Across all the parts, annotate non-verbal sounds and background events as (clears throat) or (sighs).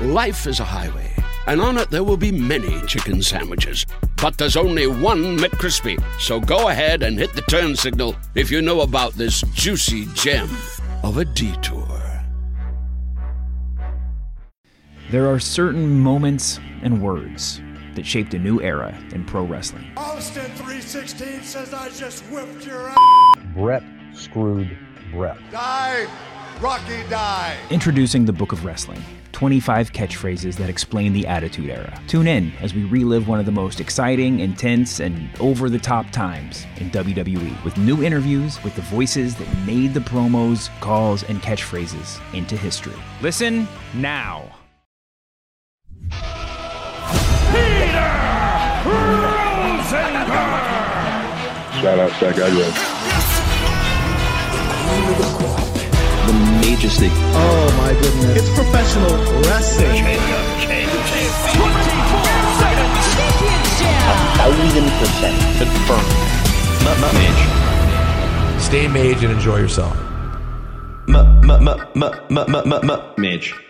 Life is a highway, and on it there will be many chicken sandwiches. But there's only one McCrispy. So go ahead and hit the turn signal if you know about this juicy gem of a detour. There are certain moments and words that shaped a new era in pro wrestling. Austin 316 says I just whipped your ass. Bret screwed Bret. Die, Rocky, die. Introducing the Book of Wrestling 25 catchphrases that explain the Attitude Era. Tune in as we relive one of the most exciting, intense, and over the top times in WWE with new interviews with the voices that made the promos, calls, and catchphrases into history. Listen now. Peter Shout out Agro. The majesty. Oh my goodness. It's professional wrestling. Thousand percent confirmed. Mage. Stay mage and enjoy yourself. Mage.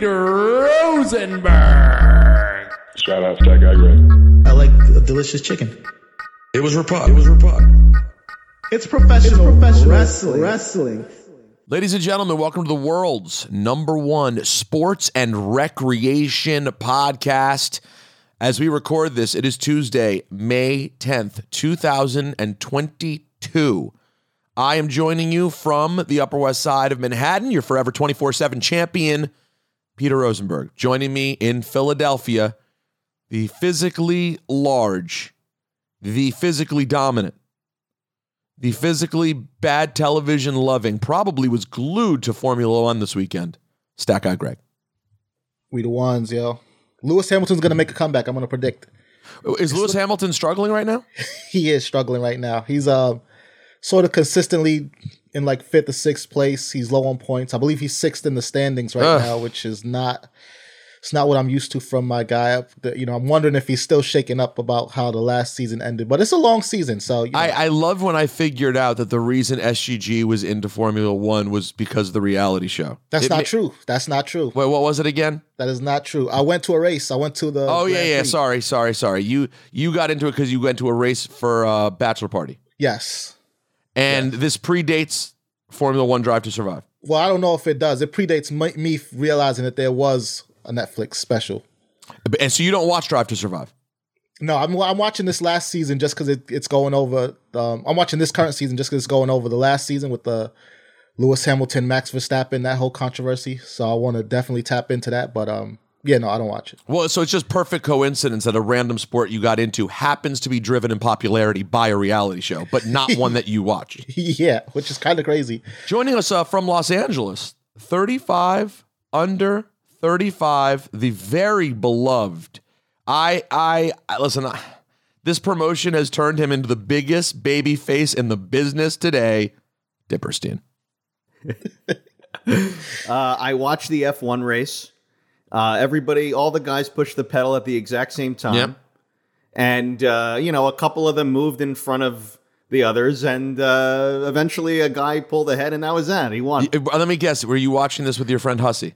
Peter Rosenberg. Shout out Stack Agro. I like a delicious chicken. It was Rapod. It was Rapod. It's professional, wrestling. wrestling. Ladies and gentlemen, welcome to the world's number one sports and recreation podcast. As we record this, it is Tuesday, May 10th, 2022. I am joining you from the Upper West Side of Manhattan, your forever 24 7 champion, Peter Rosenberg. Joining me in Philadelphia, the physically large, the physically dominant, the physically bad television loving, probably was glued to Formula One this weekend. Stat Guy Greg. We the ones, yo. Lewis Hamilton's gonna make a comeback. I'm gonna predict. Is Lewis Hamilton struggling right now? (laughs) He is struggling right now. He's uh sort of consistently in like fifth or sixth place. He's low on points. I believe he's sixth in the standings right Ugh. now, which is not it's not what I'm used to from my guy. You know, I'm wondering if he's still shaking up about how the last season ended. But it's a long season, so you know, I, I love when I figured out that the reason SGG was into Formula One was because of the reality show. that's It not ma- true. That's not true. Wait, what was it again? That is not true. I went to a race. I went to the. Oh yeah, yeah. Prix. Sorry, sorry, sorry. You you got into it because you went to a race for a bachelor party, Yes. And this predates Formula One Drive to Survive. Well, I don't know if it does. It predates my, me realizing that there was a Netflix special. And so you don't watch Drive to Survive. No, I'm I'm watching this last season just because it, it's going over. Um, I'm watching this current season just because it's going over the last season with the Lewis Hamilton, Max Verstappen, that whole controversy. So I want to definitely tap into that. But um, yeah, no, I don't watch it. Well, so it's just perfect coincidence that a random sport you got into happens to be driven in popularity by a reality show, but not (laughs) one that you watch. yeah, which is kind of crazy. Joining us uh, from Los Angeles, 35 under 35, the very beloved. I I I- listen. I, this promotion has turned him into the biggest baby face in the business today. Diperstein. (laughs) Uh, I watched the F1 race. Uh, everybody, all the guys pushed the pedal at the exact same time. Yep. And, uh, you know, a couple of them moved in front of the others. And uh, eventually a guy pulled ahead, and that was that. He won. Uh, Let me guess. Were you watching this with your friend Hussey?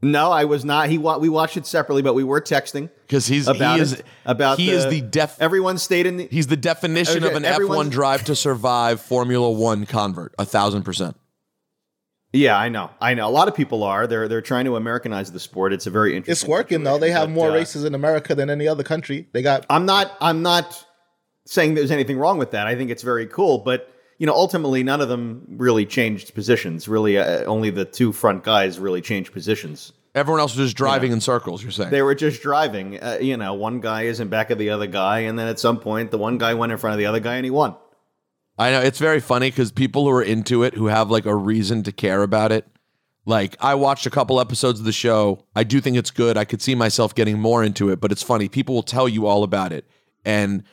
No, I was not. He wa- We watched it separately, but we were texting. Because he's About he is it, about he the- is the def. Everyone stayed in the. He's the definition Okay, of an F1 drive to survive Formula One convert. A thousand percent. Yeah, I know. I know. A lot of people are. They're they're trying to Americanize the sport. It's a very interesting. It's working though. They have but, more uh, races in America than any other country. They got I'm not. I'm not saying there's anything wrong with that. I think it's very cool, but you know, ultimately, none of them really changed positions. Really, uh, only the two front guys really changed positions. Everyone else was just driving in circles. You're saying They were just driving. Uh, you know, one guy is in back of the other guy, and then at some point, the one guy went in front of the other guy, and he won. I know it's very funny because people who are into it, who have like a reason to care about it, like I watched a couple episodes of the show. I do think it's good. I could see myself getting more into it, but it's funny. People will tell you all about it and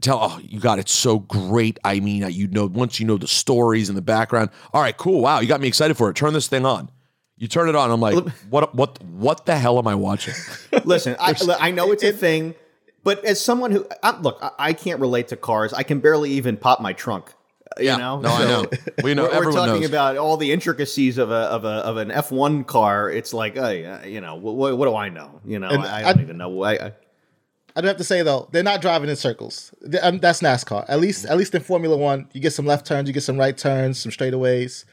tell, oh, you got it so great. I mean, you know, once you know the stories and the background, all right, cool. Wow, you got me excited for it. Turn this thing on. You turn it on. I'm like, what? What? What the hell am I watching? (laughs) Listen, I, (laughs) I know it's a thing, but as someone who I, look, I, I can't relate to cars. I can barely even pop my trunk. uh, Yeah, you know, no, I know. (laughs) We know, We're, we're talking knows. about all the intricacies of a of a of an F one car. It's like, uh, you know, what, what do I know? You know, And I, I I- don't even know. I, I, I do have to say though, they're not driving in circles. Um, that's NASCAR. At least, at least in Formula One, you get some left turns, you get some right turns, some straightaways.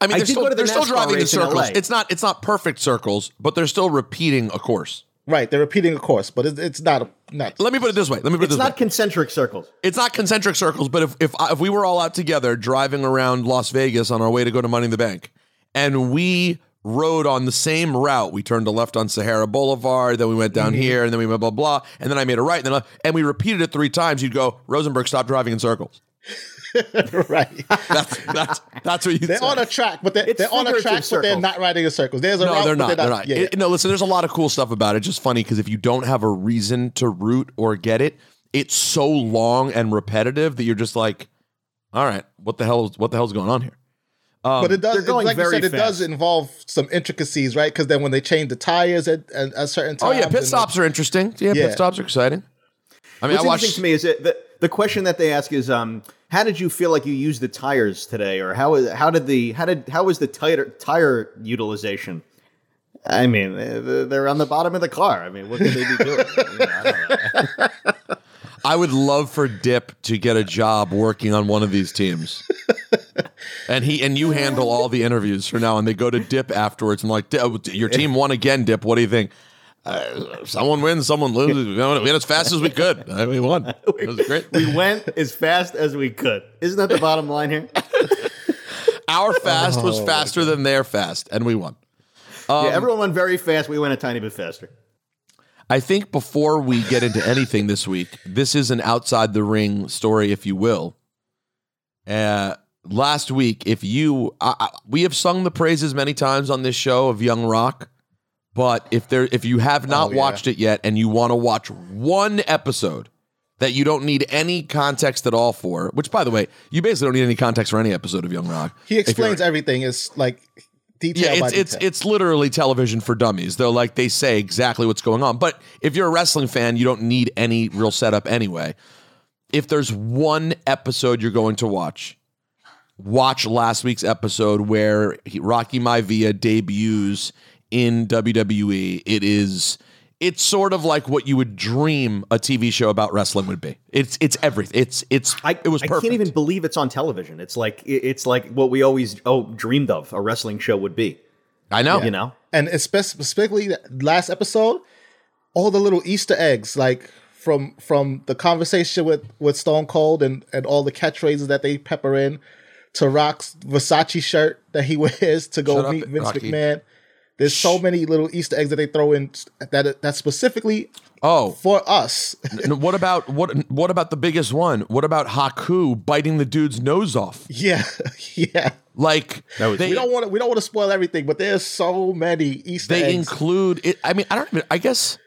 I mean, they're did still, the they're still driving in race in circles. It's not. It's not perfect circles, but they're still repeating a course. Right, they're repeating a course, but it's, it's not a, not. Let me put it this way. Let me put it this way. it's not concentric circles. It's not concentric circles, but if if I- if we were all out together driving around Las Vegas on our way to go to Money in the Bank, and we rode on the same route, we turned to left on Sahara Boulevard, then we went down mm-hmm. here, and then we went blah blah, and then I made a right, and then left, and we repeated it three times. You'd go, Rosenberg, stop driving in circles. (laughs) right, That's that's that's what you. they're say. on a track, but they're, they're on a figurative track, but they're not riding in circles. There's a No, route, they're not. But not. They're not. Yeah, It- no, listen. There's a lot of cool stuff about it. Just funny because if you don't have a reason to root or get it, it's so long and repetitive that you're just like, all right, what the hell? What the hell's going on here? Um, but it does. They're like you very said, it does involve some intricacies, right? Because then when they change the tires at, at, at certain time, Oh yeah, pit and stops are interesting. Yeah, Yeah. pit stops are exciting. I mean, What's I watched. interesting to me is that the, the question that they ask is, um, how did you feel like you used the tires today, or how is how did the how did how was the tire tire utilization? I mean, eh, they're on the bottom of the car. I mean, what could they be doing? (laughs) I don't know. I would love for Dip to get a job working on one of these teams. (laughs) and he and you handle all the interviews for now, and they go to Dip afterwards and like, "Dip, your team won again, Dip. What do you think? Uh, someone wins, someone loses. We went as fast as we could. Uh, We won. (laughs) It was great. We went as fast as we could. Isn't that the bottom line here? (laughs) Our fast was Oh, faster than their fast, and we won. Um, yeah, everyone went very fast. We went a tiny bit faster. I think before we get into anything this week, this is an outside the ring story, if you will. Uh, last week, if you, I, I, we have sung the praises many times on this show of Young Rock, but if there, if you have not Oh, yeah. watched it yet and you want to watch one episode that you don't need any context at all for, which by the way, you basically don't need any context for any episode of Young Rock. He explains everything. It's like detail yeah, it's it's detail. it's literally television for dummies. Though, like they say exactly what's going on. But if you're a wrestling fan, you don't need any real setup anyway. If there's one episode you're going to watch, watch last week's episode where he, Rocky Maivia debuts in WWE. It is it's sort of like what you would dream a TV show about wrestling would be. It's it's everything. It's it's I, it was I can't even believe it's on television. It's like it's like what we always oh dreamed of a wrestling show would be. I know. You know, and it's specifically last episode, all the little Easter eggs, like from from the conversation with with Stone Cold and and all the catchphrases that they pepper in, to Rock's Versace shirt that he (laughs) wears to go Shut up, meet Vince Rocky. McMahon. There's so many little Easter eggs that they throw in that that specifically Oh, for us. And what about what? What about the biggest one? What about Haku biting the dude's nose off? yeah, (laughs) yeah. Like was- they We don't want to we don't want to spoil everything, but there's so many Easter they eggs. include it. I mean, I don't even. I guess.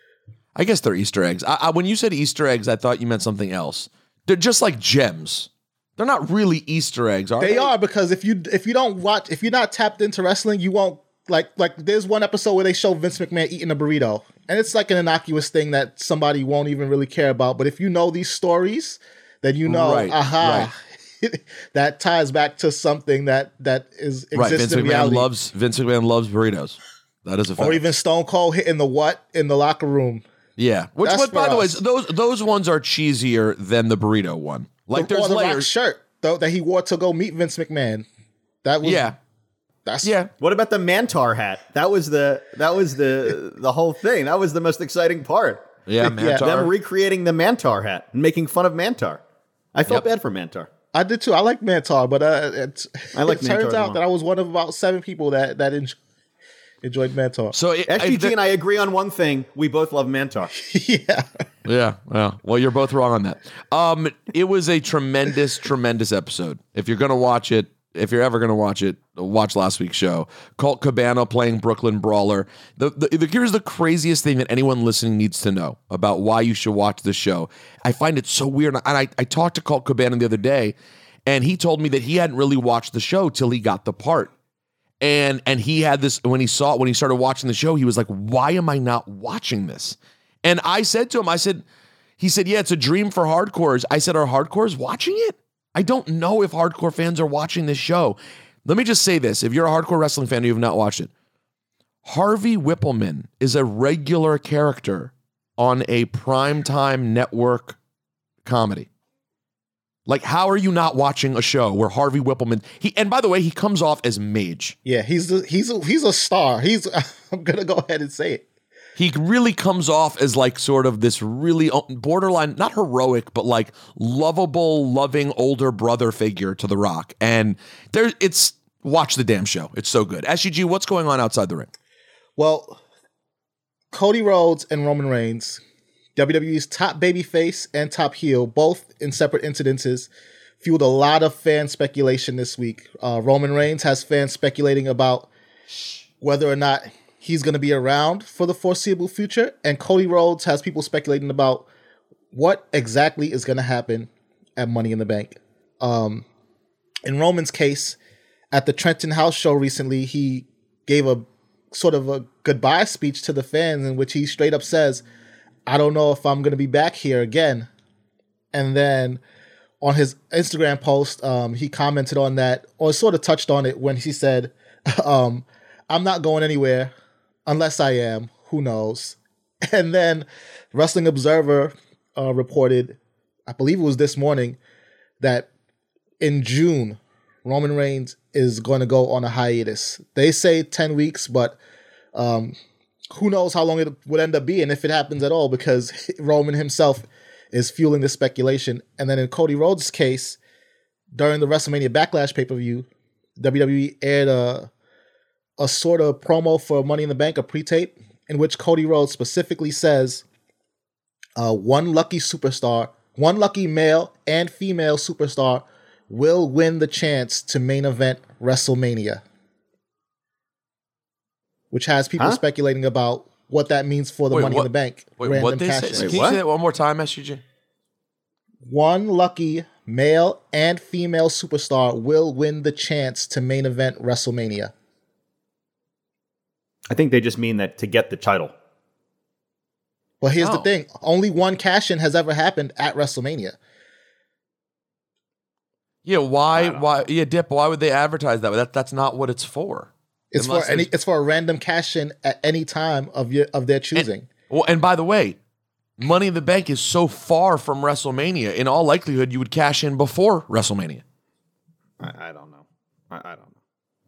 I guess they're Easter eggs. I, I, when you said Easter eggs, I thought you meant something else. They're just like gems. They're not really Easter eggs, are they? They are because if you if you don't watch if you're not tapped into wrestling, you won't like like there's one episode where they show Vince McMahon eating a burrito. And it's like an innocuous thing that somebody won't even really care about. But if you know these stories, then you know, Right, aha. (laughs) that ties back to something that that is Right. Vince in McMahon reality. loves Vince McMahon loves burritos. That is a fact. or even Stone Cold hitting the what in the locker room. yeah. Which, That's what, by for the way, those those ones are cheesier than the burrito one. Like or there's the Rock shirt though that he wore to go meet Vince McMahon. That was Yeah. That's Yeah. What about the Mantaur hat? That was the that was the the whole thing. That was the most exciting part. Yeah, (laughs) Yeah. Them recreating the Mantaur hat and making fun of Mantaur. I felt Yep. bad for Mantaur. I did too. I like Mantaur, but uh, it, I like it Mantaur turns out well. that I was one of about seven people that that enjoy, enjoyed Mantaur. so it, I- SGG and I agree on one thing. We both love Mantaur. (laughs) yeah, Yeah, yeah. Well, you're both wrong on that. Um, it was a tremendous, tremendous episode. If you're gonna watch it, if you're ever gonna watch it, watch last week's show. Colt Cabana playing Brooklyn Brawler. The, the, the here's the craziest thing that anyone listening needs to know about why you should watch the show. I find it so weird, and I, I talked to Colt Cabana the other day, and he told me that he hadn't really watched the show till he got the part and and he had this when he saw when he started watching the show he was like why am i not watching this and i said to him i said he said yeah it's a dream for hardcores i said are hardcores watching it i don't know if hardcore fans are watching this show let me just say this if you're a hardcore wrestling fan and you have not watched it harvey wippleman is a regular character on a primetime network comedy like how are you not watching a show where harvey wippleman he and by the way he comes off as mage yeah. He's a, he's a, he's a star. He's. (laughs) I'm gonna go ahead and say it. He really comes off as like sort of this really borderline not heroic but like lovable loving older brother figure to the rock. And there it's watch the damn show. It's so good. Sug what's going on outside the ring? Well, Cody Rhodes and Roman Reigns, WWE's top babyface and top heel, both in separate incidences, fueled a lot of fan speculation this week. Uh, Roman Reigns has fans speculating about whether or not he's going to be around for the foreseeable future, and Cody Rhodes has people speculating about what exactly is going to happen at Money in the Bank. Um, in Roman's case, at the Trenton House show recently, he gave a sort of a goodbye speech to the fans in which he straight up says, I don't know if I'm going to be back here again. And then on his Instagram post, um, he commented on that or sort of touched on it when he said, (laughs) um, I'm not going anywhere unless I am. Who knows? (laughs) And then Wrestling Observer uh, reported, I believe it was this morning, that in June, Roman Reigns is going to go on a hiatus. They say 10 weeks, but um, who knows how long it would end up being if it happens at all because (laughs) Roman himself is fueling the speculation. And then in Cody Rhodes' case, during the WrestleMania Backlash pay per view, WWE aired a, a sort of promo for Money in the Bank, a pre tape, in which Cody Rhodes specifically says uh, one lucky superstar, one lucky male and female superstar will win the chance to main event WrestleMania. Which has people Huh? speculating about what that means for the Wait, Money what- in the Bank. wait random what they cash say in. can you say that one more time sug One lucky male and female superstar will win the chance to main event WrestleMania. I think they just mean that to get the title. Well, here's the Oh. thing: only one cash in has ever happened at WrestleMania. yeah why why yeah dip why would they advertise that that that's not what it's for It's Unless for any. It's for a random cash in at any time of your of their choosing. Well, and by the way, Money in the Bank is so far from WrestleMania. In all likelihood, you would cash in before WrestleMania. I, I don't know. I, I don't know.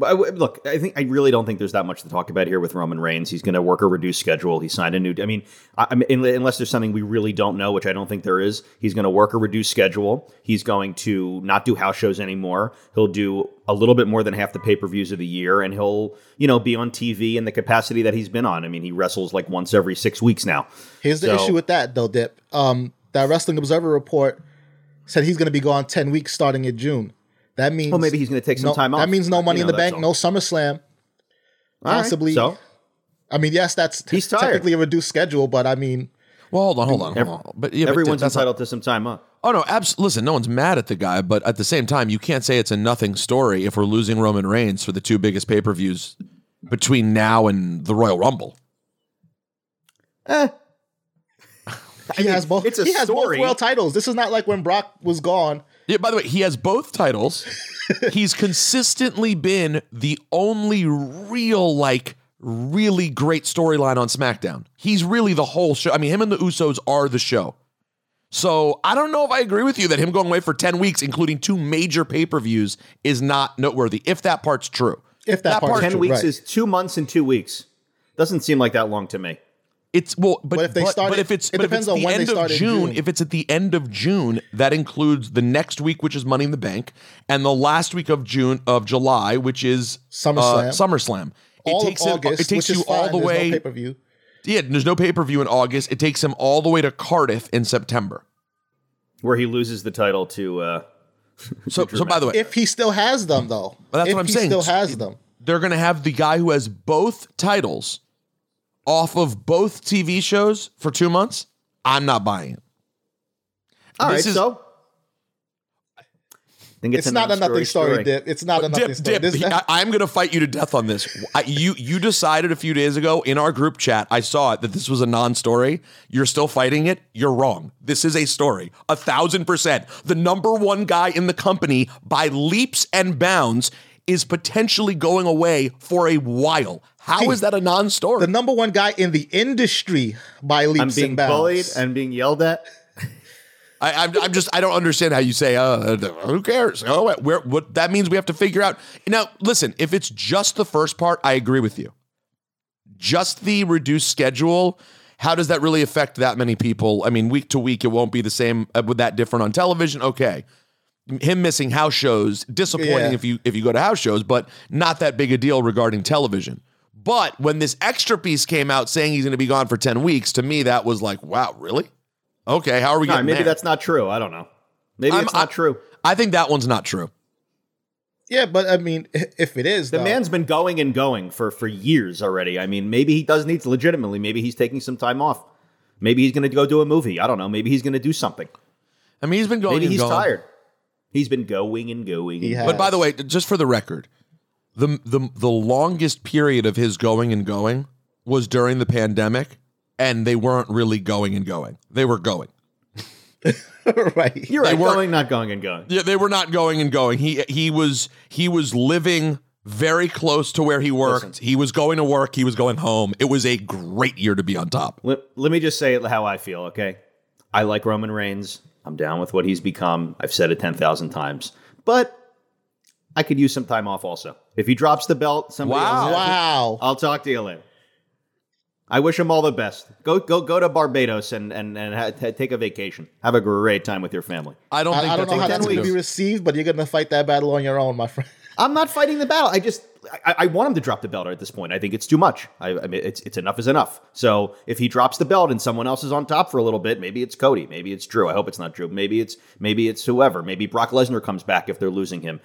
But I, look, I think I really don't think there's that much to talk about here with Roman Reigns. He's going to work a reduced schedule. He signed a new. I mean, I, I mean, unless there's something we really don't know, which I don't think there is, he's going to work a reduced schedule. He's going to not do house shows anymore. He'll do a little bit more than half the pay per views of the year, and he'll you know be on TV in the capacity that he's been on. I mean, he wrestles like once every six weeks now. Here's the So- issue with that, though, Dip. Um, that Wrestling Observer report said he's going to be gone ten weeks starting in June. That means Well, maybe he's going to take some no, time off. That means no You Money know, in the Bank, all. no SummerSlam. All right, Possibly. so I mean, yes, that's He's tired. technically a reduced schedule, but I mean, Well, hold on, hold on, hold on. But yeah, but everyone's that's not- entitled to some time off. oh no, abs- listen, no one's mad at the guy, but at the same time, you can't say it's a nothing story if we're losing Roman Reigns for the two biggest pay per views between now and the Royal Rumble. Eh, he has both. it's a he has story. both world titles. This is not like when Brock was gone. Yeah, by the way, he has both titles. He's consistently been the only real, like, really great storyline on SmackDown. He's really the whole show. I mean, him and the Usos are the show. So I don't know if I agree with you that him going away for 10 weeks, including two major pay per views, is not noteworthy, if that part's true. If that, That part, part- Ten true, weeks right. is two months and two weeks. Doesn't seem like that long to me. It's well, but, But if they but, started- but if it's it but if depends it's on the when they end of June, June. if it's at the end of June, that includes the next week, which is Money in the Bank, and the last week of June of July, which is SummerSlam. Uh, SummerSlam. all it takes of August, it takes which you is fine. all the There's way. no pay per view. yeah, there's no pay per view in August. It takes him all the way to Cardiff in September. Where he loses the title to uh (laughs) So, so by the way, If he still has them, though, Well, that's if what I'm he saying. still has them. they're going to have the guy who has both titles off of both TV shows for two months. I'm not buying it. All right, This is- so I think It's, not a nothing story, Dip. It's not a nothing Dip, story. dip. This- he- I, I'm going to fight you to death on this. I, you you decided a few days ago in our group chat. I saw it that this was a non-story. You're still fighting it. You're wrong. This is a story. A thousand percent. The number one guy in the company by leaps and bounds is potentially going away for a while. How is that a non-story? the number one guy in the industry by leaps I'm being and bounds. bullied and being yelled at. I, I'm, I'm just I don't understand how you say uh, who cares? Oh, where what that means we have to figure out. Now, listen, if it's just the first part, I agree with you. Just the reduced schedule, how does that really affect that many people? I mean, week to week, it won't be the same uh, with that different on television. Okay, him missing house shows disappointing Yeah. if you if you go to house shows, but not that big a deal regarding television. But when this extra piece came out saying he's going to be gone for ten weeks, to me that was like, wow, really? Okay, how are we All right, getting maybe there? that's not true. I don't know. Maybe I'm- it's not I- true. I think that one's not true. Yeah, but I mean, if it is, The though, man's been going and going for for years already. I mean, maybe he does need to legitimately. Maybe he's taking some time off. Maybe he's going to go do a movie. I don't know. Maybe he's going to do something. I mean, he's been going. Maybe and he's going. tired. He's been going and going. He and has. But by the way, just for the record, the the the longest period of his going and going was during the pandemic, and they weren't really going and going. They were going. (laughs) right. You're right. They weren't- Going, not going and going. Yeah, they were not going and going. He he was he was living very close to where he worked. Listen. He was going to work. He was going home. It was a great year to be on top. Let, let me just say it how I feel, okay? I like Roman Reigns. I'm down with what he's become. I've said it 10,000 times. But I could use some time off also. If he drops the belt, somebody Wow. else Wow. I'll talk to you later. I wish him all the best. Go go go to Barbados and and, and ha- ta- take a vacation. Have a great time with your family. I don't I, think I don't know how what that's going to be received, but you're going to fight that battle on your own, my friend. (laughs) I'm not fighting the battle. I just I, I want him to drop the belt at this point. I think it's too much. I, I mean, it's it's enough is enough. So if he drops the belt and someone else is on top for a little bit, maybe it's Cody, maybe it's Drew. I hope it's not Drew. Maybe it's maybe it's whoever. Maybe Brock Lesnar comes back if they're losing him.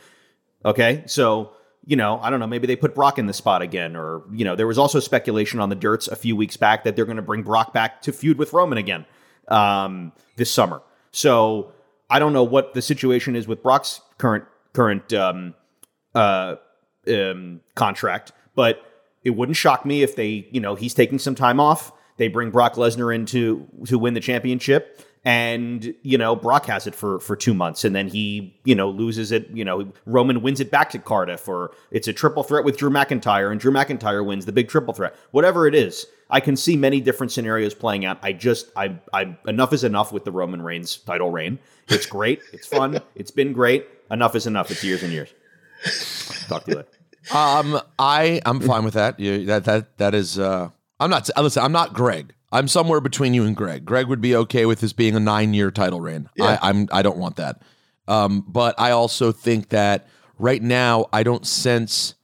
Okay, so you know, I don't know. Maybe they put Brock in the spot again, or you know, there was also speculation on the Dirts a few weeks back that they're going to bring Brock back to feud with Roman again um, this summer. So I don't know what the situation is with Brock's current current um, uh, um, contract, but it wouldn't shock me if they, you know, he's taking some time off. They bring Brock Lesnar in to to win the championship, and you know Brock has it for for two months, and then he, you know, loses it. You know, Roman wins it back to Cardiff, or it's a triple threat with Drew McIntyre, and Drew McIntyre wins the big triple threat. Whatever it is, I can see many different scenarios playing out. I just, I, I, enough is enough with the Roman Reigns title reign. It's great, it's fun, (laughs) it's been great. Enough is enough. It's years and years. Talk to you later. Um, I I'm fine with that. You, that that that is. Uh, I'm not. Listen, I'm not Greg. I'm somewhere between you and Greg. Greg would be okay with this being a nine year title reign. I, I'm. I don't want that. Um, but I also think that right now I don't sense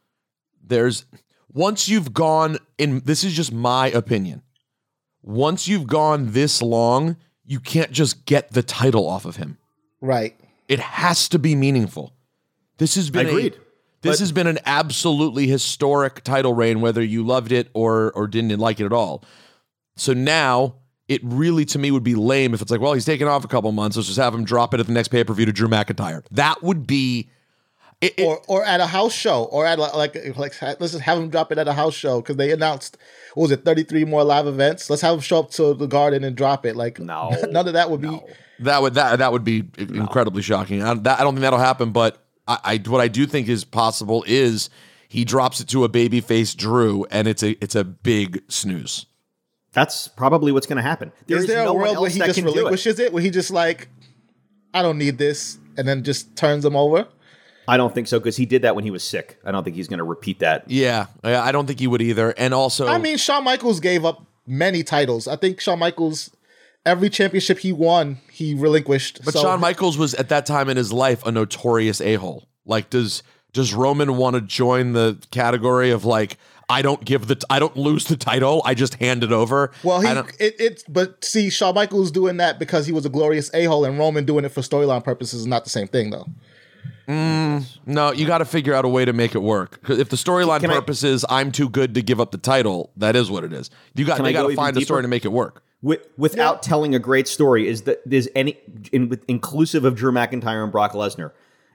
there's once you've gone in. This is just my opinion. Once you've gone this long, you can't just get the title off of him. Right. It has to be meaningful. This has been Agreed. A, this But- has been an absolutely historic title reign, whether you loved it or or didn't like it at all. So now it really to me would be lame if it's like, well, he's taking off a couple months. Let's just have him drop it at the next pay per view to Drew McIntyre. That would be. It, it- or or at a house show, or at like like, like let's just have him drop it at a house show because they announced what was it thirty three more live events. Let's have them show up to the Garden and drop it. Like No, (laughs) none of that would be. That would that that would be incredibly shocking. I, that, I don't think that'll happen. But I, I what I do think is possible is he drops it to a babyface Drew, and it's a it's a big snooze. That's probably what's going to happen. is there no a world where he just can do it. relinquishes it? Where he just like, I don't need this, and then just turns them over? I don't think so because he did that when he was sick. I don't think he's going to repeat that. Yeah, I I don't think he would either. And also, I mean, Shawn Michaels gave up many titles. I think Shawn Michaels, every championship he won, he relinquished. But So- Shawn Michaels was at that time in his life a notorious a hole. Like, does does Roman want to join the category of like I don't give the I don't lose the title, I just hand it over? Well, he I it, it's but see, Shawn Michaels doing that because he was a glorious a hole, and Roman doing it for storyline purposes is not the same thing, though. Mm, no, you got to figure out a way to make it work. if the storyline Can I- purpose is I'm too good to give up the title, that is what it is. You got. I got to even find a story to make it work. With, without telling a great story, is that there's any in, with, inclusive of Drew McIntyre and Brock Lesnar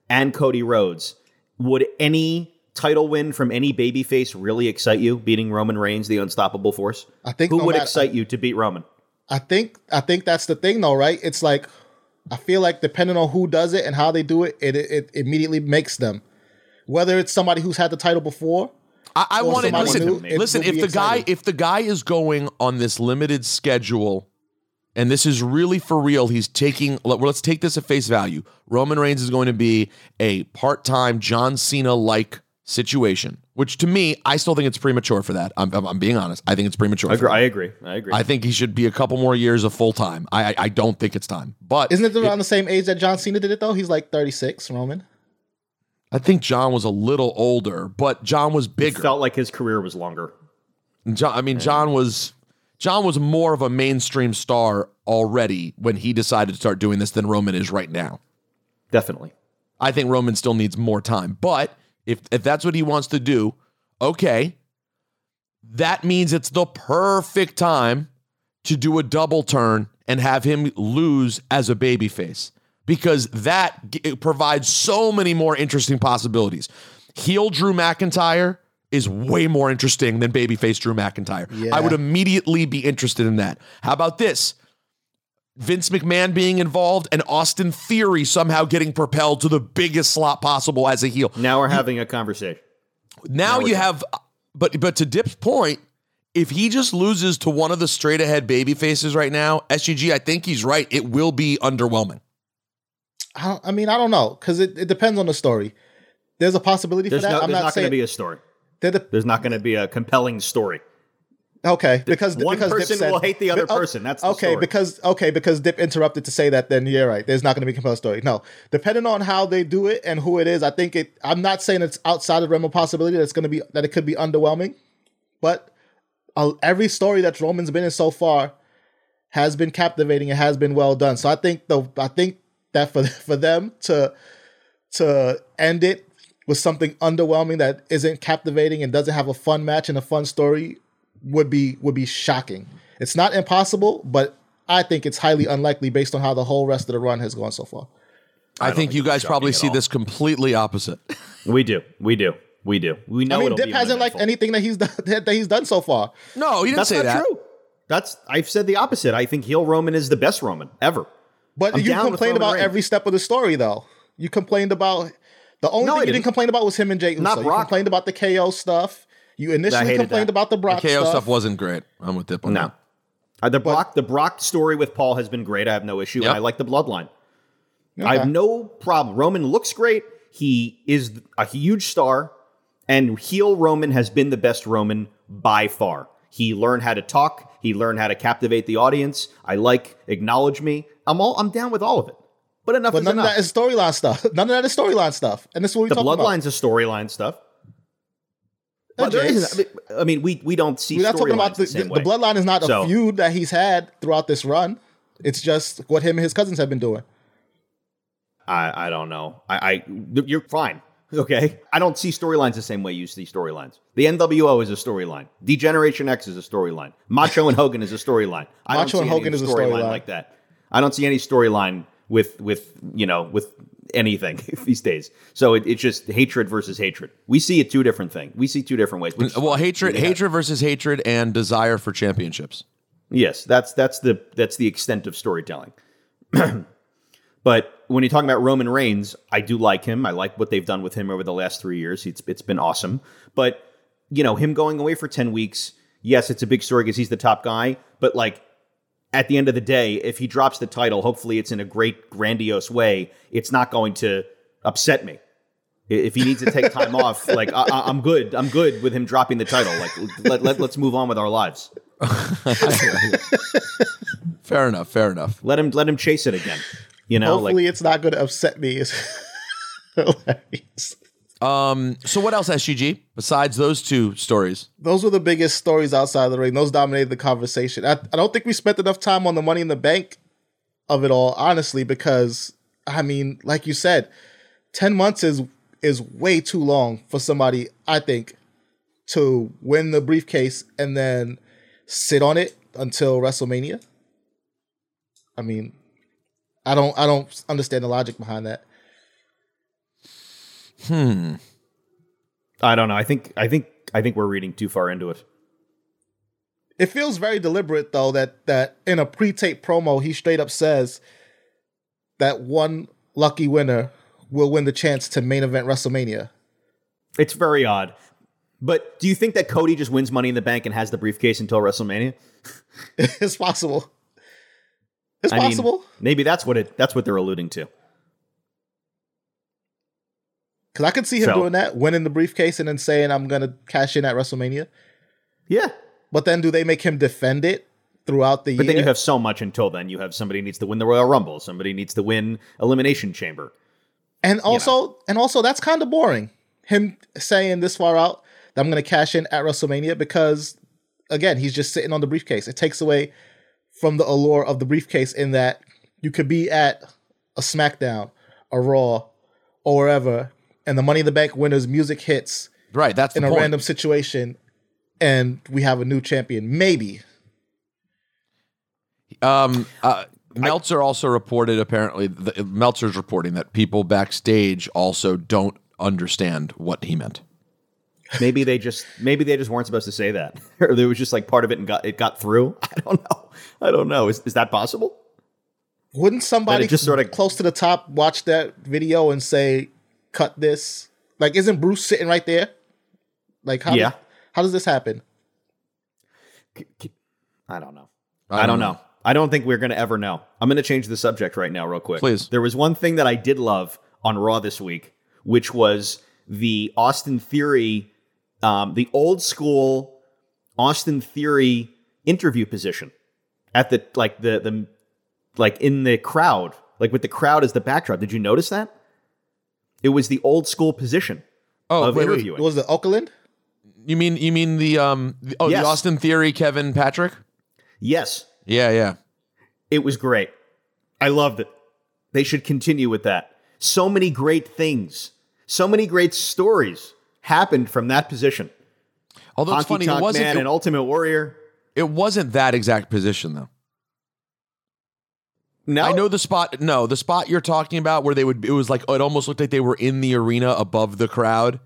and Cody Rhodes. Would any title win from any babyface really excite you? Beating Roman Reigns, the unstoppable force. I think who no would matter- excite you to beat Roman? I think I think that's the thing, though, right? It's like I feel like depending on who does it and how they do it, it it, it immediately makes them. Whether it's somebody who's had the title before, I, I want to listen. new, it listen, if be the guy if the guy is going on this limited schedule, and this is really for real, he's taking. let- Let's take this at face value. Roman Reigns is going to be a part time John Cena like situation, which to me, I still think it's premature for that. I'm, I'm, I'm being honest. I think it's premature. I agree. I agree. I agree. I think he should be a couple more years of full time. I, I I don't think it's time, but isn't it around the same age that John Cena did it though? He's like thirty six, Roman. I think John was a little older, but John was bigger. Felt like his career was longer. John, I mean, John was John was more of a mainstream star already when he decided to start doing this than Roman is right now. Definitely. I think Roman still needs more time, but if if that's what he wants to do, okay, that means it's the perfect time to do a double turn and have him lose as a babyface because that provides so many more interesting possibilities. Heel Drew McIntyre is way more interesting than babyface Drew McIntyre. I would immediately be interested in that. How about this? Vince McMahon being involved and Austin Theory somehow getting propelled to the biggest slot possible as a heel. Now we're having a conversation. Now you have, but but to Dip's point, if he just loses to one of the straight ahead baby faces right now, SGG, I think he's right. It will be underwhelming. I, don't, I mean, I don't know because it, it depends on the story. There's a possibility There's for that. no, I'm there's not, not, going to be a story. the- There's not going to be a compelling story. Okay because One because Dip person said- will hate the other Oh, person. That's the okay story. because okay because Dip interrupted to say that. Then you're right. There's not going to be a compelling story. No, depending on how they do it and who it is, I think it. I'm not saying it's outside of the realm of possibility. That's going to be that it could be underwhelming, but uh, every story that Roman's been in so far has been captivating and has been well done. So I think the I think that for (laughs) for them to to end it with something underwhelming that isn't captivating and doesn't have a fun match and a fun story would be would be shocking. It's not impossible, but I think it's highly unlikely based on how the whole rest of the run has gone so far. I, think you guys probably see this completely opposite. (laughs) We do. We do. We do. We know I mean, it'll Dip hasn't liked anything that he's (laughs) done that he's done so far. No, he didn't That's say not that. true. That's I've said the opposite. I think heel Roman is the best Roman ever. But I'm you complained about Reigns. every step of the story, though. You complained about the only No, thing you didn't didn't. complain about was him and Jay Uso. Not You Brock. complained about the KO stuff. You initially complained that. about the Brock The KO stuff. stuff wasn't great. I'm with Dip on No. that. Uh, the Brock the Brock story with Paul has been great. I have no issue. Yep. And I like the bloodline. I have no problem. Roman looks great. He is a huge star, and heel Roman has been the best Roman by far. He learned how to talk. He learned how to captivate the audience. I like acknowledge me. I'm all I'm down with all of it. But enough But is none enough. of that is storyline stuff. (laughs) None of that is storyline stuff. And this is what we the talking about. bloodline's a storyline stuff. There isn't- I mean, I mean, we we don't see. We're not talking about the, the, the bloodline is not a feud that he's had throughout this run. It's just what him and his cousins have been doing. I, I don't know. I, I you're fine. (laughs) Okay. I don't see storylines the same way you see storylines. The NWO is a storyline. D-Generation X is a storyline. Macho and Hogan is a storyline. Macho and Hogan is a storyline storyline. like that. I don't see any storyline with with you know with anything (laughs) these days. So it, it's just hatred versus hatred. We see it two different things. We see two different ways. Well, hatred, hatred versus hatred, and desire for championships. Yes, that's that's the that's the extent of storytelling. (clears throat) but when you're talking about Roman Reigns, I do like him. I like what they've done with him over the last three years. It's it's been awesome. But you know, him going away for ten weeks, yes, it's a big story because he's the top guy. But like at the end of the day, if he drops the title, hopefully it's in a great grandiose way. It's not going to upset me. If he needs to take time (laughs) off, like I, I- I'm good. I'm good with him dropping the title. Like let, let let's move on with our lives. (laughs) Fair enough. Fair enough. Let him let him chase it again. You know, Hopefully, like it's not going to upset me. (laughs) It's hilarious. Um. So what else, SGG? Besides those two stories, Those were the biggest stories outside of the ring. Those dominated the conversation. I, I don't think we spent enough time on the Money in the Bank of it all, honestly, because I mean, like you said, ten months is is way too long for somebody. I think to win the briefcase and then sit on it until WrestleMania. I mean, I don't I don't understand the logic behind that. Hmm. I don't know. I think I think I think we're reading too far into it. It feels very deliberate though that that in a pre-tape promo he straight up says that one lucky winner will win the chance to main event WrestleMania. It's very odd. But do you think that Cody just wins Money in the Bank and has the briefcase until WrestleMania? (laughs) it's possible. It's I mean, possible maybe that's what it. That's what they're alluding to. Because I could see him So- doing that, winning the briefcase and then saying I'm gonna cash in at WrestleMania. Yeah. But then do they make him defend it throughout the But year? then you have so much until then. You have somebody needs to win the Royal Rumble. Somebody needs to win Elimination Chamber. And also, and also, that's kind of boring. Him saying this far out that I'm going to cash in at WrestleMania because, again, he's just sitting on the briefcase. It takes away from the allure of the briefcase in that you could be at a SmackDown, a Raw, or wherever, and the Money in the Bank winners music hits Right. That's in the a point. random situation, and we have a new champion. Maybe. Um, uh, Meltzer also reported apparently the, Meltzer's reporting that people backstage also don't understand what he meant. Maybe they just maybe they just weren't supposed to say that, (laughs) or there was just like part of it and got it got through. (laughs) I don't know. I don't know. Is is that possible? Wouldn't somebody just sorta- close to the top watch that video and say, "Cut this"? Like, isn't Bruce sitting right there? Like, how? Yeah. Does, how does this happen? I don't know. I don't, know. I don't think we're going to ever know. I'm going to change the subject right now, real quick. Please. There was one thing that I did love on Raw this week, which was the Austin Theory, um, the old school Austin Theory interview position at the like the the like in the crowd, like with the crowd as the backdrop. Did you notice that? It was the old school position Oh, of wait, wait. Was it Oakland? You mean you mean the um the, oh Yes. the Austin Theory Kevin Patrick? yes, Yeah, yeah. It was great. I loved it. They should continue with that. So many great things, so many great stories happened from that position. Although it's Honky funny, it wasn't Man it, and Ultimate Warrior. it wasn't that exact position though. No, I know the spot. No, the spot you're talking about where they would. It was like it almost looked like they were in the arena above the crowd.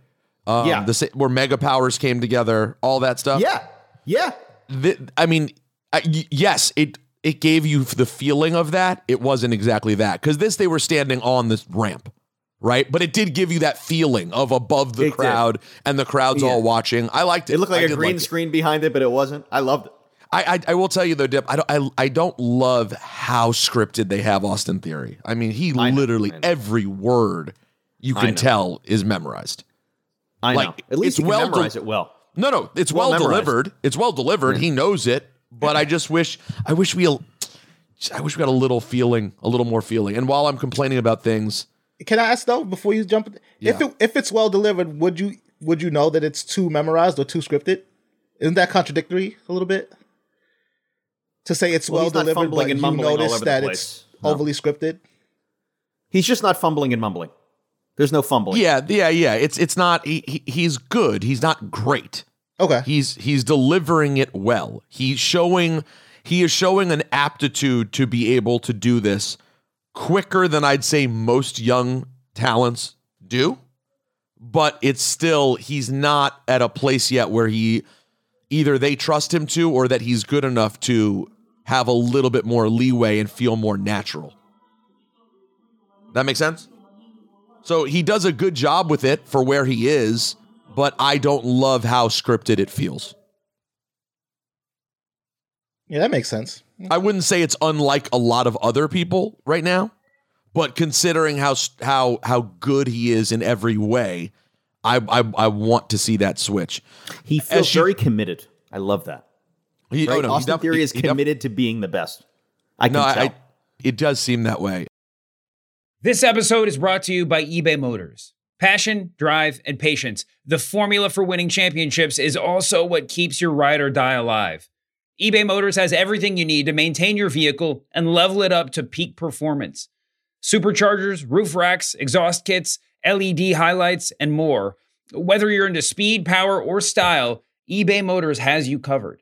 Um, Yeah. the where Mega Powers came together, all that stuff. Yeah, yeah. Th- I mean, I, yes, it it gave you the feeling of that. It wasn't exactly that because this they were standing on this ramp, right? But it did give you that feeling of above the It did. crowd and the crowd's Yeah. all watching. I liked it. It looked like I a green like it. screen behind it, but it wasn't. I loved it. I, I I will tell you though, Dip. I don't I, I don't love how scripted they have Austin Theory. I mean, he I know, literally I know. every word you I can know. tell is memorized. I Like, know. At least it's you can well memorize del- it well. No, no, it's Well well, delivered. It's well delivered. He knows it, but I just wish I wish we I wish we got a little feeling, a little more feeling. And while I'm complaining about things, Can I ask though before you jump? If it, if it's well delivered, would you would you know that it's too memorized or too scripted? Isn't that contradictory a little bit? To say it's Well, well, delivered, but and you mumbling all notice over that it's No. overly scripted. He's just not fumbling and mumbling. There's no fumbling. yeah, yeah, yeah. It's it's not. He, he, he's good. He's not great. Okay, He's he's delivering it well. He's showing he is showing an aptitude to be able to do this quicker than I'd say most young talents do. But it's still he's not at a place yet where he either they trust him to or that he's good enough to have a little bit more leeway and feel more natural. That makes sense? So he does a good job with it for where he is, but I don't love how scripted it feels. yeah, that makes sense. I wouldn't say it's unlike a lot of other people right now, But considering how how how good he is in every way, I I, I want to see that switch. He As feels she- very committed. I love that. He, oh, Right? oh no, Austin def- Theory is he def- committed to being the best. I can no, I, tell. I, it does seem that way. This episode is brought to you by eBay Motors. Passion, drive, and patience. The formula for winning championships is also what keeps your ride or die alive. eBay Motors has everything you need to maintain your vehicle and level it up to peak performance. Superchargers, roof racks, exhaust kits, LED highlights, and more. Whether you're into speed, power, or style, eBay Motors has you covered.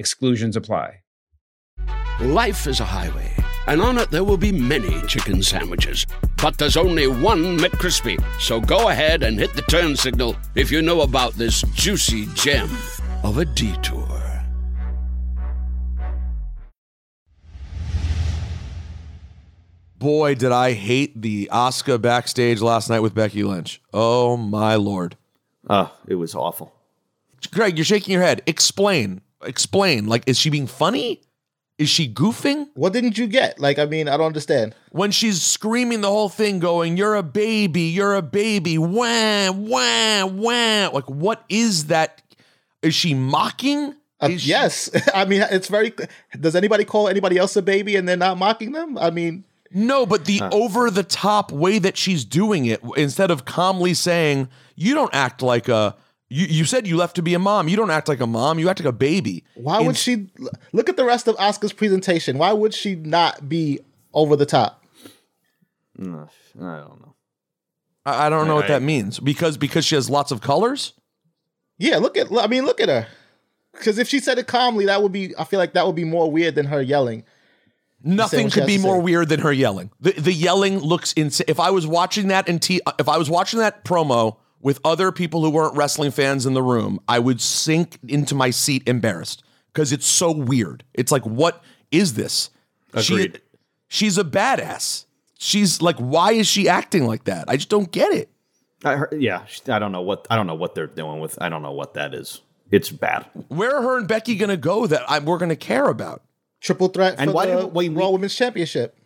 exclusions apply. Life is a highway, and on it there will be many chicken sandwiches. But there's only one McCrispy. So go ahead and hit the turn signal if you know about this juicy gem of a detour. Boy, did I hate the Asuka backstage last night with Becky Lynch. Oh my lord. Oh, it was awful. Greg, you're shaking your head. Explain. Explain. Like, is she being funny? Is she goofing? What didn't you get? Like, I mean, I don't understand. When she's screaming the whole thing, going, You're a baby, you're a baby, wah, wah, wah. Like, what is that? Is she mocking? Uh, Is she- yes, (laughs) I mean, it's very. Does anybody call anybody else a baby and they're not mocking them? I mean, No, but the over the top way that she's doing it, instead of calmly saying, You don't act like a. You, you said you left to be a mom. You don't act like a mom. You act like a baby. why would she look at the rest of Asuka's presentation? Why would she not be over the top? Mm, I don't know. I I don't know what I- that means because because she has lots of colors. Yeah, look at. I mean, look at her. Because if she said it calmly, that would be. I feel like that would be more weird than her yelling. Nothing could be more say. weird than her yelling. The the yelling looks insane. If I was watching that in T, if I was watching that promo with other people who weren't wrestling fans in the room, I would sink into my seat embarrassed because it's so weird. It's like, what is this? Agreed. She, she's a badass. She's like, why is she acting like that? I just don't get it. I heard, yeah, I don't know what I don't know what they're doing with. I don't know what that is. It's bad. Where are her and Becky gonna go that I, we're gonna care about? Triple threat for And why the did- wait, we- Raw Women's Championship.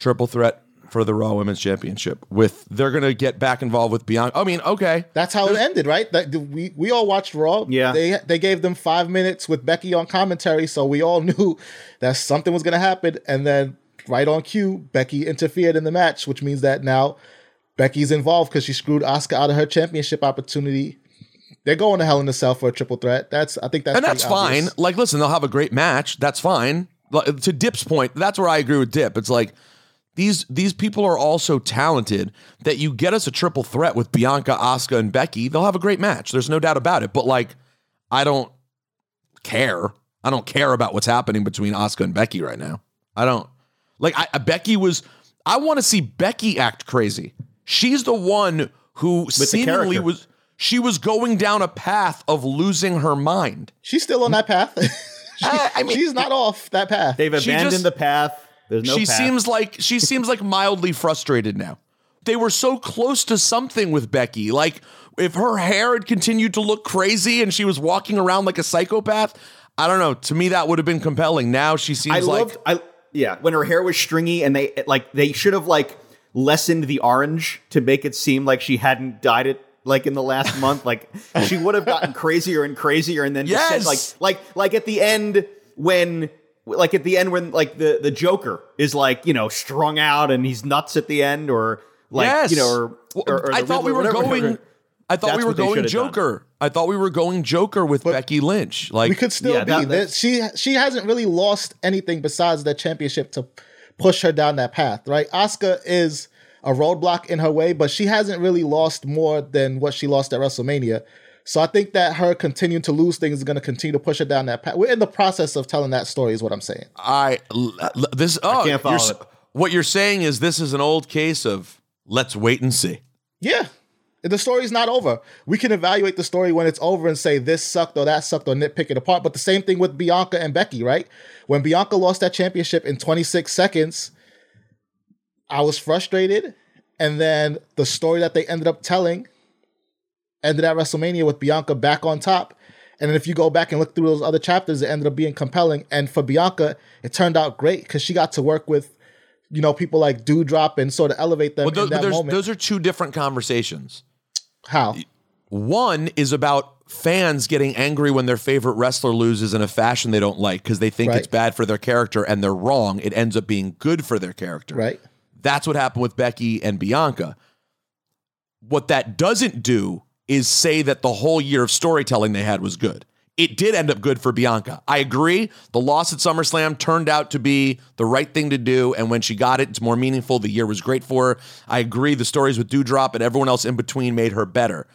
Triple threat for the Raw Women's Championship. With they're gonna get back involved with Bianca. I mean, okay, That's how it ended, right? That we we all watched Raw. Yeah. they they gave them five minutes with Becky on commentary, so we all (laughs) knew that something was going to happen. And then right on cue, Becky interfered in the match, which means that now Becky's involved because she screwed Asuka out of her championship opportunity. They're going to Hell in a Cell for a triple threat. That's I think that's and that's pretty fine. obvious. Like, listen, they'll have a great match. That's fine. Like, To Dip's point, that's where I agree with Dip. It's like these these people are all so talented that you get us a triple threat with Bianca, Asuka, and Becky. They'll have a great match. There's no doubt about it. But like, I don't care. I don't care about what's happening between Asuka and Becky right now. I don't like. I, Becky was. I want to see Becky act crazy. She's the one who the seemingly was. She was going down a path of losing her mind. She's still on that path. She- (laughs) I- I mean- she's not off that path. They've abandoned just- the path. There's no she path. seems like she seems like mildly frustrated now. They were so close to something with Becky. Like if her hair had continued to look crazy and she was walking around like a psychopath, I don't know. To me, that would have been compelling. Now she seems I like. I yeah, when her hair was stringy and they like they should have like lessened the orange to make it seem like she hadn't dyed it like in the last (laughs) month. Like she would have gotten crazier and crazier, and then just said, Yes! like like like at the end when. Like at the end, when like the the Joker is like you know strung out and he's nuts at the end, or like yes. you know, or, or, or I the thought we were whatever. going. I thought That's we were going should have done. Joker. I thought we were going Joker with Becky Lynch. Like we could still Yeah, be. that- There- she she hasn't really lost anything besides the championship to push her down that path, right? Asuka is a roadblock in her way, but she hasn't really lost more than what she lost at WrestleMania. So I think that her continuing to lose things is going to continue to push her down that path. We're in the process of telling that story, is what I'm saying. I l- l- this oh can't follow you're it. what you're saying is this is an old case of let's wait and see. Yeah. The story's not over. We can evaluate the story when it's over and say this sucked or that sucked or nitpick it apart. But the same thing with Bianca and Becky, right? When Bianca lost that championship in 26 seconds, I was frustrated. And then the story that they ended up telling ended at WrestleMania with Bianca back on top. And then if you go back and look through those other chapters, it ended up being compelling. And for Bianca, it turned out great because she got to work with, you know, people like Doudrop and sort of elevate them Well, those, in that there's- moment. those are two different conversations. How? One is about fans getting angry when their favorite wrestler loses in a fashion they don't like because they think Right. it's bad for their character and they're wrong. It ends up being good for their character. Right. That's what happened with Becky and Bianca. What that doesn't do is say that the whole year of storytelling they had was good. It did end up good for Bianca. I agree. The loss at SummerSlam turned out to be the right thing to do. And when she got it, it's more meaningful. The year was great for her. I agree. The stories with Doudrop and everyone else in between made her better.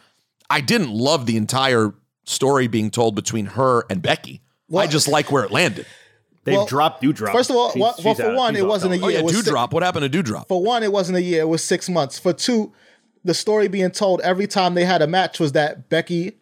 I didn't love the entire story being told between her and Becky. I just like where it landed. They've Well, dropped Doudrop. First of all, She's- well, well, she's for out. one, it wasn't a oh, year. Oh, yeah, it was si- Doudrop. What happened to Doudrop? For one, it wasn't a year. It was six months. For two, the story being told every time they had a match was that Becky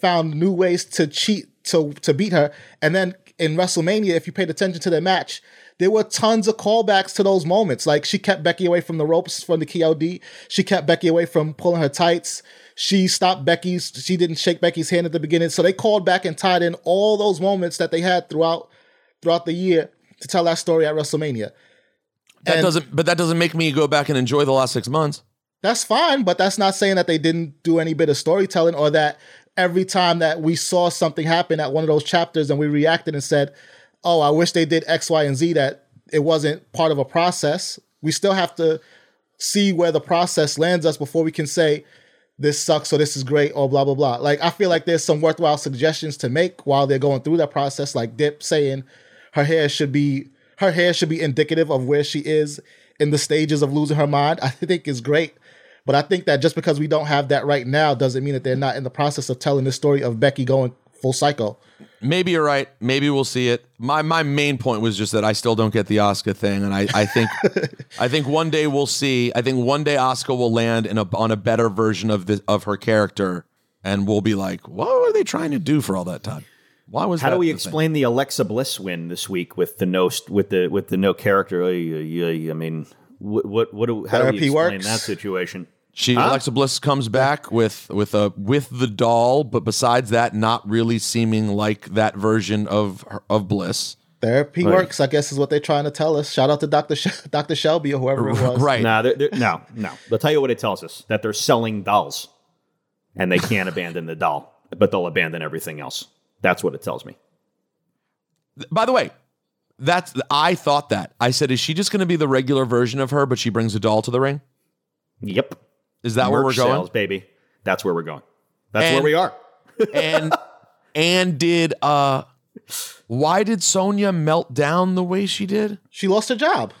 found new ways to cheat to to beat her. And then in WrestleMania, if you paid attention to the match, there were tons of callbacks to those moments. Like she kept Becky away from the ropes from the KOD. She kept Becky away from pulling her tights. She stopped Becky's. She didn't shake Becky's hand at the beginning. So they called back and tied in all those moments that they had throughout throughout the year to tell that story at WrestleMania. That And- doesn't, but that doesn't make me go back and enjoy the last six months. That's fine, but that's not saying that they didn't do any bit of storytelling or that every time that we saw something happen at one of those chapters and we reacted and said, "Oh, I wish they did X, Y, and Z," that it wasn't part of a process. We still have to see where the process lands us before we can say this sucks or this is great or blah blah blah. Like I feel like there's some worthwhile suggestions to make while they're going through that process, like Dip saying her hair should be her hair should be indicative of where she is in the stages of losing her mind. (laughs) I think is great. But I think that just because we don't have that right now doesn't mean that they're not in the process of telling the story of Becky going full cycle. Maybe you're right. Maybe we'll see it. My my main point was just that I still don't get the Asuka thing, and I, I think (laughs) I think one day we'll see. I think one day Asuka will land in a on a better version of the of her character, and we'll be like, what were they trying to do for all that time? Why was How that do we the thing? explain the Alexa Bliss win this week with the no with the with the no character? I mean, what what what do, how do Therapy we explain works. that situation? She Huh? Alexa Bliss comes back with with a with the doll, but besides that, not really seeming like that version of of Bliss. Therapy Right. works, I guess, is what they're trying to tell us. Shout out to Dr. Sh- (laughs) Dr. Shelby or whoever it was. Right. No, they're, they're, no, no. They'll tell you what it tells us that they're selling dolls, and they can't (laughs) abandon the doll, but they'll abandon everything else. That's what it tells me. By the way, that's I thought that. I said, is she just going to be the regular version of her, but she brings a doll to the ring? Yep. Is that where we're going? Sales, baby. That's where we're going. That's And- where we are. (laughs) and and did uh why did Sonya melt down the way she did? She lost her job.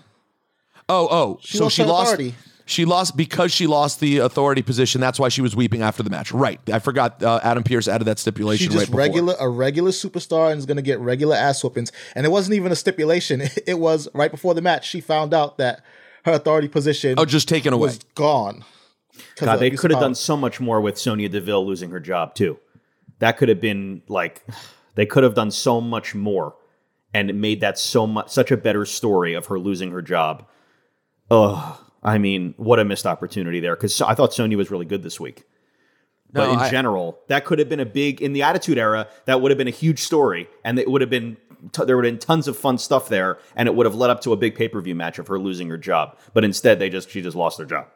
Oh, oh, She so lost she lost authority. she lost because she lost the authority position. That's why she was weeping after the match. Right. I forgot uh, Adam Pearce added that stipulation She's right just before. regular, a regular superstar and is going to get regular ass whoopings. And it wasn't even a stipulation. (laughs) It was right before the match. She found out that her authority position Oh, just taken away. was gone. God, they could have done so much more with Sonya Deville losing her job too. That could have been like (sighs) they could have done so much more, and it made that so much such a better story of her losing her job. Ugh, I mean, what a missed opportunity there. Because I thought Sonya was really good this week. But in I- general, that could have been a big in the Attitude Era. That would have been a huge story, and it would have been t- there would have been tons of fun stuff there, and it would have led up to a big pay per view match of her losing her job. But instead, they just she just lost her job.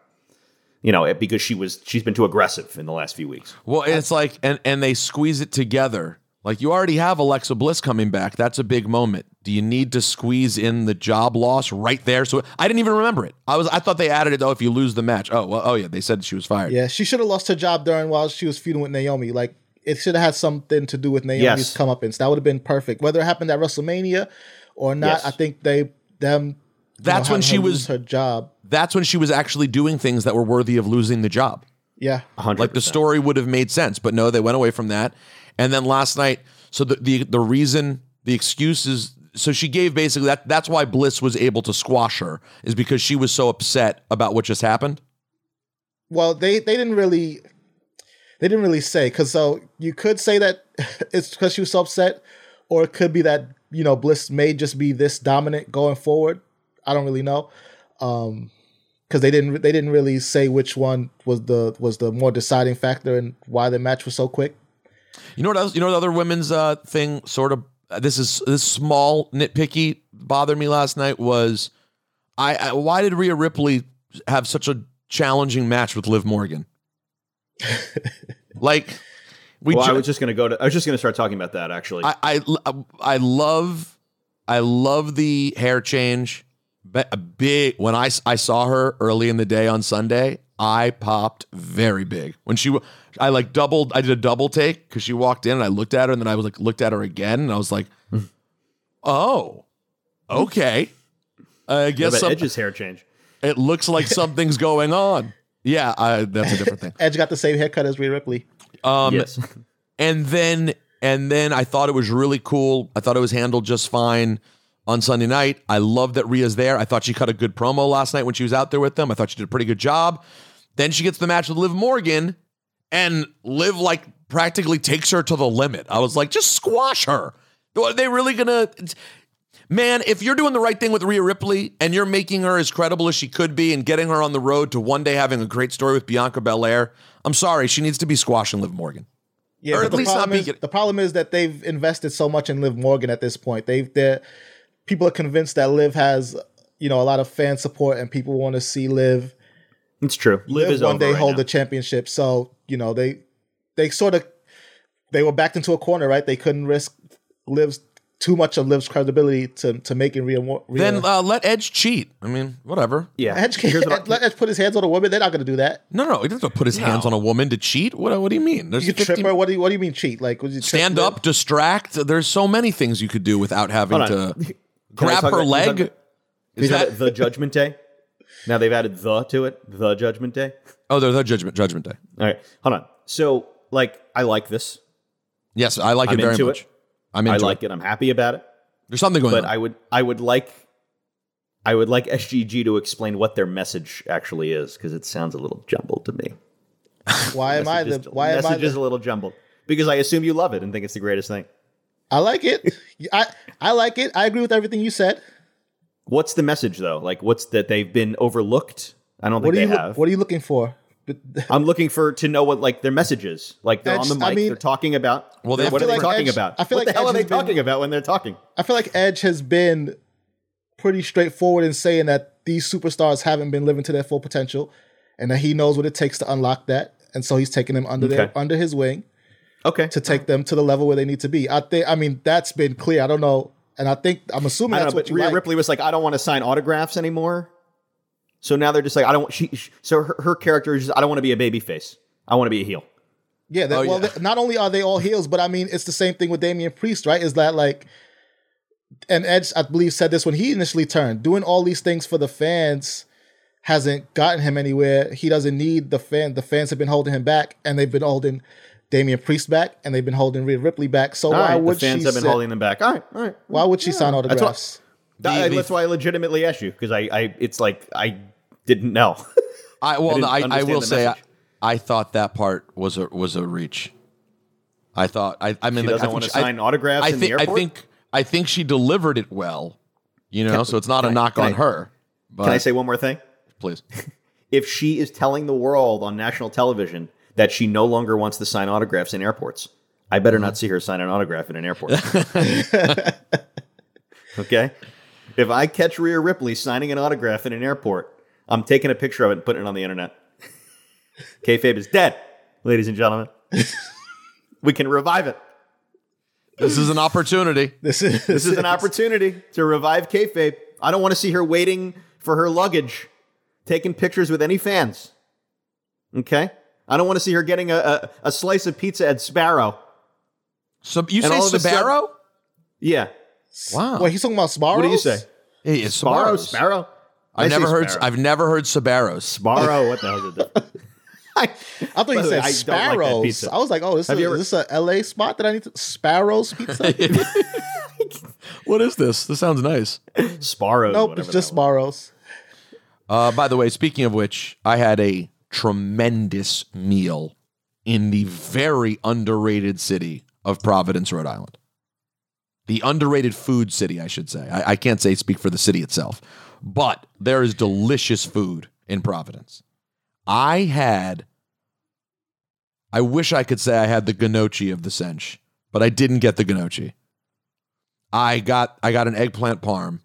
You know, because she was she's been too aggressive in the last few weeks. Well, it's like and and they squeeze it together. Like you already have Alexa Bliss coming back. That's a big moment. Do you need to squeeze in the job loss right there? So I didn't even remember it. I was I thought they added it. Oh, if you lose the match. Oh well. Oh yeah. They said she was fired. Yeah, she should have lost her job during while she was feuding with Naomi. Like it should have had something to do with Naomi's Yes. comeuppance. That would have been perfect. Whether it happened at WrestleMania or not, Yes. I think they them. You That's know, when she was- her job. That's when she was actually doing things that were worthy of losing the job. Yeah, 100%. Like the story would have made sense, but no, they went away from that. And then last night, so the the, the reason the excuse is so she gave basically that. That's why Bliss was able to squash her is because she was so upset about what just happened. Well, they they didn't really they didn't really say because so you could say that (laughs) it's because she was so upset, or it could be that you know Bliss may just be this dominant going forward. I don't really know, um, because they didn't they didn't really say which one was the was the more deciding factor and why the match was so quick. You know what else? You know the other women's uh, thing sort of this is this small nitpicky bothered me last night was I, I why did Rhea Ripley have such a challenging match with Liv Morgan? (laughs) like we well, I was just gonna go to. I was just gonna start talking about that actually. I, I I love I love the hair change. Be- a big when I I saw her early in the day on Sunday, I popped very big when she. I like doubled. I did a double take because she walked in and I looked at her and then I was like looked at her again and I was like, oh, okay. I What guess about some, Edge's hair change. it looks like (laughs) something's going on. Yeah, I, that's a different thing. Edge got the same haircut as Rhea Ripley. Um, yes. and then and then I thought it was really cool. I thought it was handled just fine on Sunday night. I love that Rhea's there. I thought she cut a good promo last night when she was out there with them. I thought she did a pretty good job. Then she gets the match with Liv Morgan, and Liv like practically takes her to the limit. I was like, just squash her. Are they really gonna? Man, if you're doing the right thing with Rhea Ripley and you're making her as credible as she could be and getting her on the road to one day having a great story with Bianca Belair, I'm sorry, she needs to be squashing Liv Morgan. Yeah, Or at the least not problem, be is, the problem is that they've invested so much in Liv Morgan at this point. They've they people are convinced that Liv has you know a lot of fan support and people want to see Liv It's true. Liv, Liv is one day right hold now. the championship. So you know they they sort of they were backed into a corner, right? They couldn't risk Liv's too much of Liv's credibility to to making Rhea. Mo- Rhea Then uh, let Edge cheat. I mean, whatever. Yeah. Edge can't, Here's what I- let Edge put his hands on a woman. They're not going to do that. No, no, he doesn't have to put his hands on a woman to cheat. What, what do you mean? There's You could trip her. What do you What do you mean cheat? Like would you trip stand Liv? up, distract. There's so many things you could do without having Hold to Can (laughs) I grab her about- leg. can Is that the Judgment Day? Now they've added the to it. The Judgment Day. oh? They're the judgment Judgment Day. All right, hold on. So, like, I like this. Yes, I like I'm it very into much. it. I'm I like it. I'm happy about it. There's something going But on. But I would, I would like, I would like SGG to explain what their message actually is because it sounds a little jumbled to me. Why am I the Message Why am I message is a little jumbled because I assume you love it and think it's the greatest thing. I like it. (laughs) I I like it. I agree with everything you said. What's the message though? Like, what's that they've been overlooked? I don't What think are you they look- have. What are you looking for? (laughs) I'm looking for to know what like their message is. Like they're Edge- on the I mic, mean- they're talking about. Well, they- what are feel they talking Edge- about? I feel what like the hell Edge are they has been- talking about when they're talking? I feel like Edge has been pretty straightforward in saying that these superstars haven't been living to their full potential, and that he knows what it takes to unlock that, and so he's taking them under their under his wing Okay, to take them to the level where they need to be. I think. I mean, that's been clear. I don't know, and I think I'm assuming I that's know, what but you Rhea like. Ripley was like, I don't want to sign autographs anymore. So now they're just like, I don't. want She, she so her, her character is just, I don't want to be a baby face. I want to be a heel. Yeah, that, Oh, well, yeah. they- not only are they all heels, but I mean, it's the same thing with Damian Priest, right? Is that like, and Edge, I believe, said this when he initially turned, doing all these things for the fans hasn't gotten him anywhere. He doesn't need the fan. The fans have been holding him back, and they've been holding Damian Priest back, and they've been holding Rhea Ripley back. So All why right, would the fans she? have been sit- holding them back. All right, all right. why would she sign That's what- autographs? That- the- that's why I legitimately asked you because I, I, it's like I didn't know. (laughs) I well, didn't I, I, will say, I. I thought that part was a was a reach. I thought I, I mean, She like, doesn't I wanna think I- sign autographs I in the think I think I think she delivered it well. You know, Can- so it's not a knock on I- her. But Can I say one more thing? please? (laughs) If she is telling the world on national television that she no longer wants to sign autographs in airports, I better Mm-hmm. not see her sign an autograph in an airport. (laughs) okay? If I catch Rhea Ripley signing an autograph in an airport, I'm taking a picture of it and putting it on the internet. Kayfabe is dead, ladies and gentlemen. (laughs) we can revive it. This is an opportunity. This is This is an opportunity to revive kayfabe. I don't want to see her waiting for her luggage, taking pictures with any fans. Okay? I don't want to see her getting a, a, a slice of pizza at Sparrow. So you And say all of a sudden- Sbarro? Yeah. Wow. Wait, he's talking about Sparrow. What do you say? Hey, it's Sparrow? Sparrow? I I've say never heard. Sparrow. I've never heard Sbarros. Sparrow? What the hell is it? (laughs) I thought you the way, said I don't like Sparrows. I was like, oh, this Have is, ever- is this a LA spot that I need to Sparrows pizza? (laughs) What is this? This sounds nice. Sparrows. Nope, it's just that. Sparrows. Uh, by the way, speaking of which, I had a tremendous meal in the very underrated city of Providence, Rhode Island. The underrated food city, I should say. I, I can't say speak for the city itself, but there is delicious food in Providence. I had, I wish I could say I had the gnocchi of the Sench, but I didn't get the gnocchi. I got I got an eggplant parm.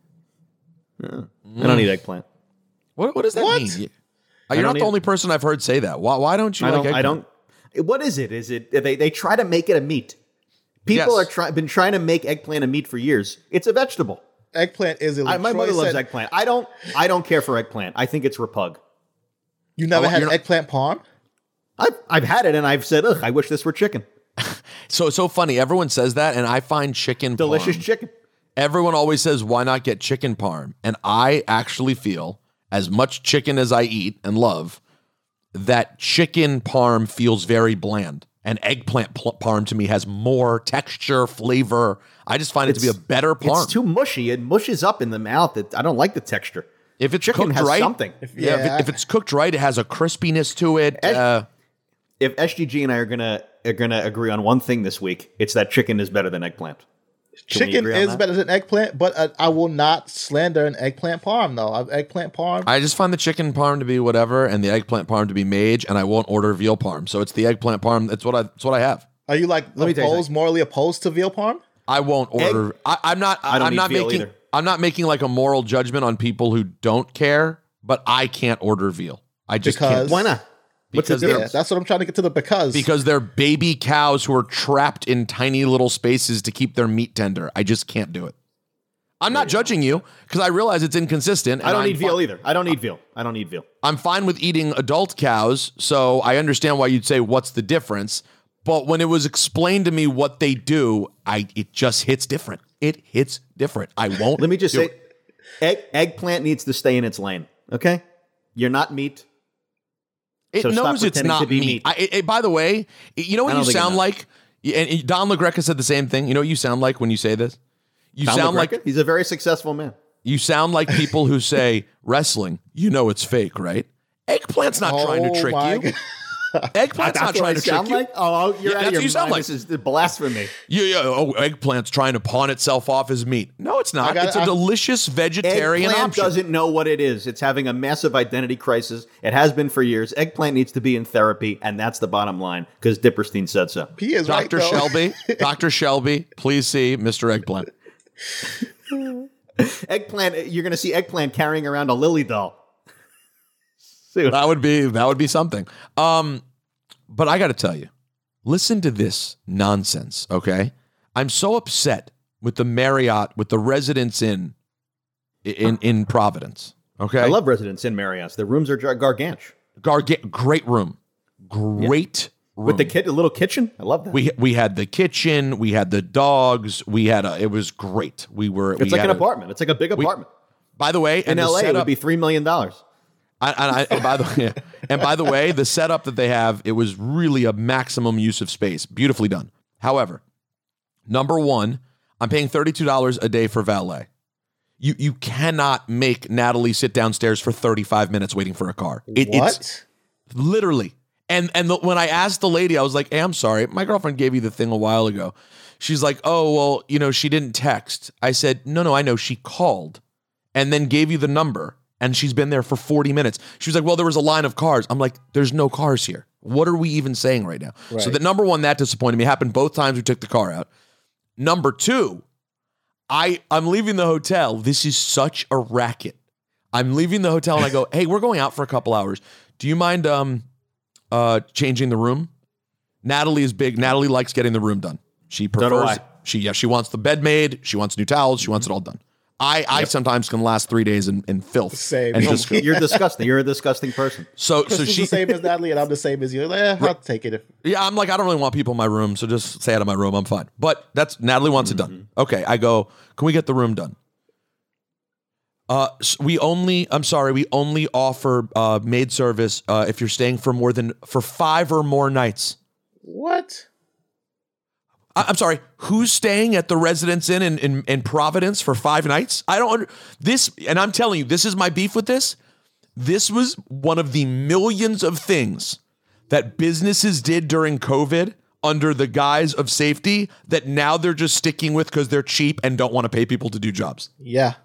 I don't eat eggplant. What what does that What? mean? You- I You're don't not the eat- only person I've heard say that. Why, why don't you I like don't. I don't. What is it? Is it they? They try to make it a meat. People Yes. are try, been trying to make eggplant a meat for years. It's a vegetable. Eggplant is illegal. I, my Troy mother loves said- eggplant. I don't. I don't care for eggplant. I think it's repug. You never Oh, had an eggplant parm? I've I've had it and I've said, ugh, I wish this were chicken. (laughs) So so funny. Everyone says that, and I find chicken Delicious parm. chicken. Everyone always says, "Why not get chicken parm?" And I actually feel, as much chicken as I eat and love, that chicken parm feels very bland. And eggplant pl- parm to me has more texture, flavor. I just find it to be a better parm. It's too mushy. It mushes up in the mouth. It, I don't like the texture. if it's chicken cooked has right, something. yeah, if, it- if it's cooked right, it has a crispiness to it. Egg- Uh, If SGG and I are gonna are gonna agree on one thing this week, it's that chicken is better than eggplant. Can Chicken is that? better than eggplant, but uh, I will not slander an eggplant parm though. I've eggplant parm. I just find the chicken parm to be whatever, and the eggplant parm to be mage, and I won't order veal parm. So it's the eggplant parm. That's what I. That's what I have. Are you like Let me you opposed, morally opposed to veal parm? I won't order. I, I'm not. I don't I'm not veal making. either. I'm not making like a moral judgment on people who don't care, but I can't order veal. I just Because- can't Why not? What's the Because Yeah, that's what I'm trying to get to the because. because they're baby cows who are trapped in tiny little spaces to keep their meat tender. I just can't do it. I'm not judging you because I realize it's inconsistent. I don't I'm eat veal fi- either. I don't need veal. I don't need veal. I'm fine with eating adult cows, so I understand why you'd say what's the difference. But when it was explained to me what they do, I it just hits different. It hits different. I won't. Let me just do say, it. egg, eggplant needs to stay in its lane. Okay, you're not meat. It so knows it's not me. meat. I, it- by the way, you know what you sound like. And Don LaGreca said the same thing. You know what you sound like when you say this. You Don sound LaGreca? like he's a very successful man. you sound like people who say (laughs) wrestling. You know it's fake, right? Eggplant's not trying to Oh trick you. (laughs) God. (laughs) Eggplant's not That's what I trying to trick sound you. like. Oh, oh you're Yeah, out that's of your what you sound mind. like. This is blasphemy. Yeah, yeah. Oh, eggplant's trying to pawn itself off as meat. No, it's not. gotta- it's a I- delicious vegetarian Eggplant option. doesn't know what it is. It's having a massive identity crisis. It has been for years. Eggplant needs to be in therapy, and that's the bottom line because Diperstein said so. he is right Dr. though. Shelby, (laughs) Dr. Shelby, please see Mr. Eggplant. (laughs) Eggplant, you're going to see Eggplant carrying around a Lilly doll. Soon. That would be that would be something. Um, but I got to tell you, listen to this nonsense. Okay, I'm so upset with the Marriott, with the Residence Inn in in Providence. Okay, I love Residence Inn Marriott's. The rooms are gar- gargantuan. Garga- great room, great room. With the kid, a little kitchen. I love that. we we had the kitchen, we had the dogs, we had a. It was great. We were. it's we like an a- apartment. It's like a big apartment. By the way, in LA, it would be $3 million. I, and, I, and by the (laughs) way, and by the way, the setup that they have, it was really a maximum use of space. Beautifully done. However, number one, I'm paying thirty-two dollars a day for valet. You you cannot make Natalie sit downstairs for 35 minutes waiting for a car. It, It's what? literally. And and the, when I asked the lady, I was like, hey, "I'm sorry, my girlfriend gave you the thing a while ago." She's like, "Oh well, you know, she didn't text." I said, "No, no, I know. She called, and then gave you the number, and she's been there for 40 minutes." She was like, "Well, there was a line of cars." I'm like, "There's no cars here. What are we even saying right now?" So the number one that disappointed me happened both times we took the car out. Number two, I I'm leaving the hotel. This is such a racket. I'm leaving the hotel and I go, (laughs) "Hey, we're going out for a couple hours. Do you mind um uh changing the room?" Natalie is big. Natalie likes getting the room done. She prefers she yeah, she wants the bed made, she wants new towels, she wants it all done. I I sometimes can last 3 days in, in filth. Same. And just You're disgusting. You're a disgusting person. so so Crystal's she the same as Natalie, and I'm the same as you. Eh, I'll take it. If, Yeah, I'm like, I don't really want people in my room, so just stay out of my room. I'm fine. But that's Natalie wants it done. Okay, I go. Can we get the room done? Uh, s- we only. I'm sorry, we only offer uh, maid service uh, if you're staying for more than for five or more nights. what? I- I'm sorry. Who's staying at the Residence Inn in, in, in Providence for five nights? I don't under, this, and I'm telling you, this is my beef with this. This was one of the millions of things that businesses did during COVID under the guise of safety that now they're just sticking with because they're cheap and don't want to pay people to do jobs. Yeah.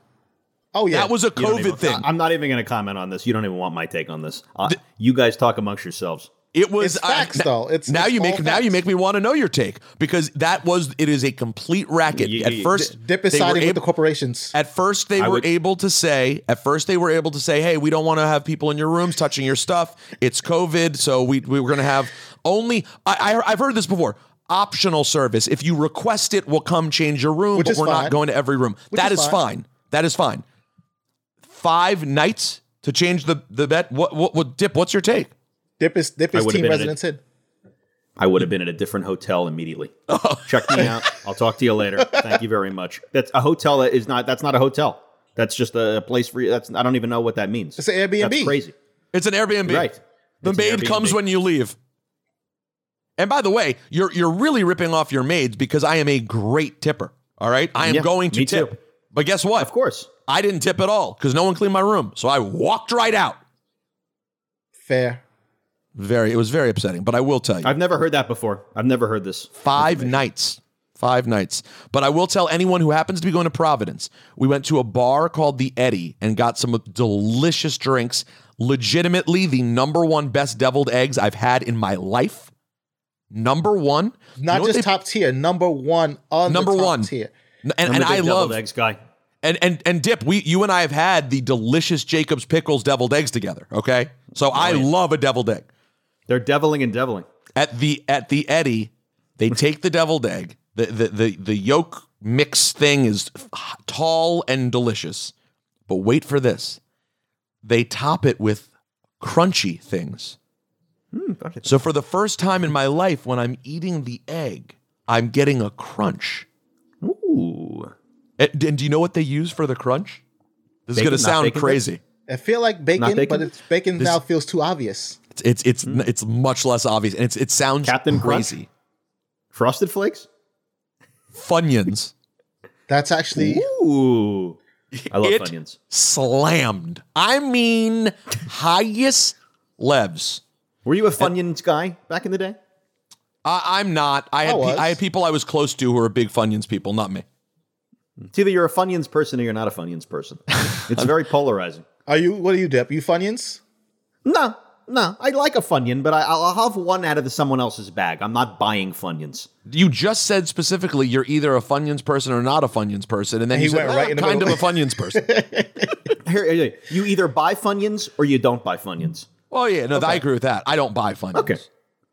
Oh yeah. That was a COVID even- thing. I- I'm not even going to comment on this. You don't even want my take on this. Uh, you guys talk amongst yourselves. It was It's facts, I- though. It's- now it's you all make now you make me want to know your take because that was it is a complete racket. You- at you- first, Dip is they were siding with able- the corporations. At first, they I were would- able to say. At first, they were able to say, "Hey, we don't want to have people in your rooms touching your stuff. It's COVID, so we we were going to have only." I, I I've heard this before. Optional service. If you request it, we'll come change your room, Which but we're fine. not going to every room. Which That is is fine. fine. That is fine. Five nights to change the the bet. What what, what dip? What's your take? Dip is Dip I is team Residence Inn. I would have been at a different hotel immediately. Oh. Check me out. I'll talk to you later. Thank you very much. That's a hotel that is not. That's not a hotel. That's just a place for you. That's I don't even know what that means. It's an Airbnb. That's crazy. It's an Airbnb. Right. The It's maid comes when you leave. And by the way, you're you're really ripping off your maids because I am a great tipper. All right, I am Yeah, going to me tip. too. But guess what? Of course. I didn't tip at all because no one cleaned my room, so I walked right out. Fair. Very, it was very upsetting. But I will tell you, I've never heard that before. I've never heard this. five nights. Five nights. But I will tell anyone who happens to be going to Providence, we went to a bar called the Eddie and got some delicious drinks. Legitimately, the number one best deviled eggs I've had in my life. Number one. You Not know just they- top tier, number one on Number the top one. tier. and, I'm and I deviled love eggs guy. and and and Dip. We you and I have had the delicious Jacob's pickles deviled eggs together. Okay, so oh, I yeah. love a deviled egg. They're deviling and deviling. At the at the Eddie, they (laughs) take the deviled egg. The the the the yolk mix thing is tall and delicious, but wait for this. They top it with crunchy things. Hmm, so for the first time in my life, when I'm eating the egg, I'm getting a crunch. Ooh. Eh, and, and do you know what they use for the crunch? This Bacon, is going to sound bacon crazy. I feel like bacon, bacon? but it's bacon This- now feels too obvious. It's it's it's, mm-hmm. it's much less obvious, and it's it sounds Cap'n Crunch? crazy. Frosted Flakes? Funyuns (laughs) That's actually Ooh. I love It- Funyuns. slammed. I mean, highest levs. Were you a Funyuns guy back in the day? I, I'm not. I had I pe- I had people I was close to who were big Funyuns people, not me. It's either you're a Funyuns person or you're not a Funyuns person. (laughs) It's very polarizing. Are you? What are you dip? You Funyuns? No, no. I like a Funyun, but I, I'll have one out of the, someone else's bag. I'm not buying Funyuns. You just said specifically you're either a Funyuns person or not a Funyuns person, and then He you said, went "Eh, right in the kind middle." of a Funyuns person. (laughs) Here, here, you either buy Funyuns or you don't buy Funyuns. Oh yeah, no, I agree with that. I don't buy Funyuns. Okay.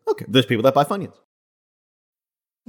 Okay. There's people that buy Funyuns.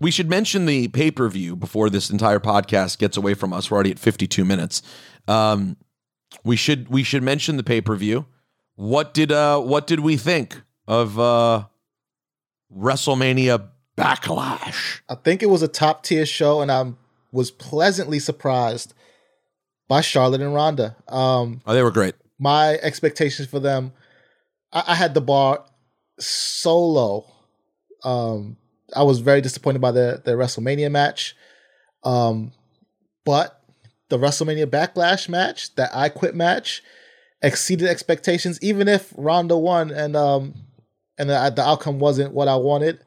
We should mention the pay per view before this entire podcast gets away from us. We're already at 52 minutes. Um, we should we should mention the pay per view. What did uh what did we think of uh WrestleMania Backlash? I think it was a top tier show, and I was pleasantly surprised by Charlotte and Ronda. Um, Oh, they were great. my expectations for them, I, I had the bar so low. Um, I was very disappointed by the their WrestleMania match. Um, but the WrestleMania Backlash match, that I Quit match, exceeded expectations. Even if Ronda won and um and the, the outcome wasn't what I wanted,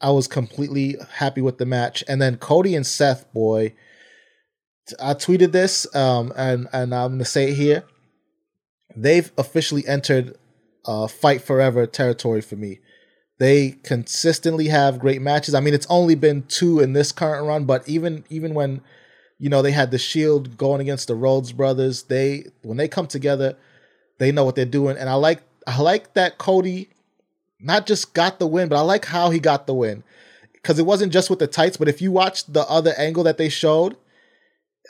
I was completely happy with the match. And then Cody and Seth, boy, I tweeted this um and and I'm gonna say it here they've officially entered uh, fight forever territory for me. They consistently have great matches. I mean, it's only been two in this current run, but even even when you know they had the Shield going against the Rhodes brothers, they when they come together, they know what they're doing. And I like I like that Cody not just got the win, but I like how he got the win because it wasn't just with the tights. But if you watch the other angle that they showed,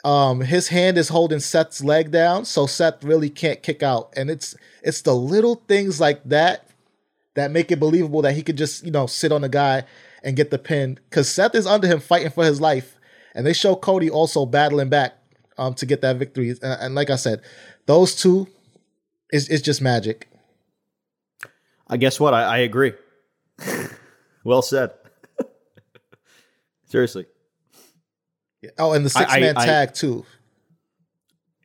um, his hand is holding Seth's leg down, so Seth really can't kick out. And it's it's the little things like that that make it believable that he could just you know sit on a guy and get the pin because Seth is under him fighting for his life, and they show Cody also battling back um, to get that victory. And, and like I said, those two is is just magic. I guess what? I, I agree. (laughs) well said. (laughs) Seriously. Oh, and the six man I- I- tag too.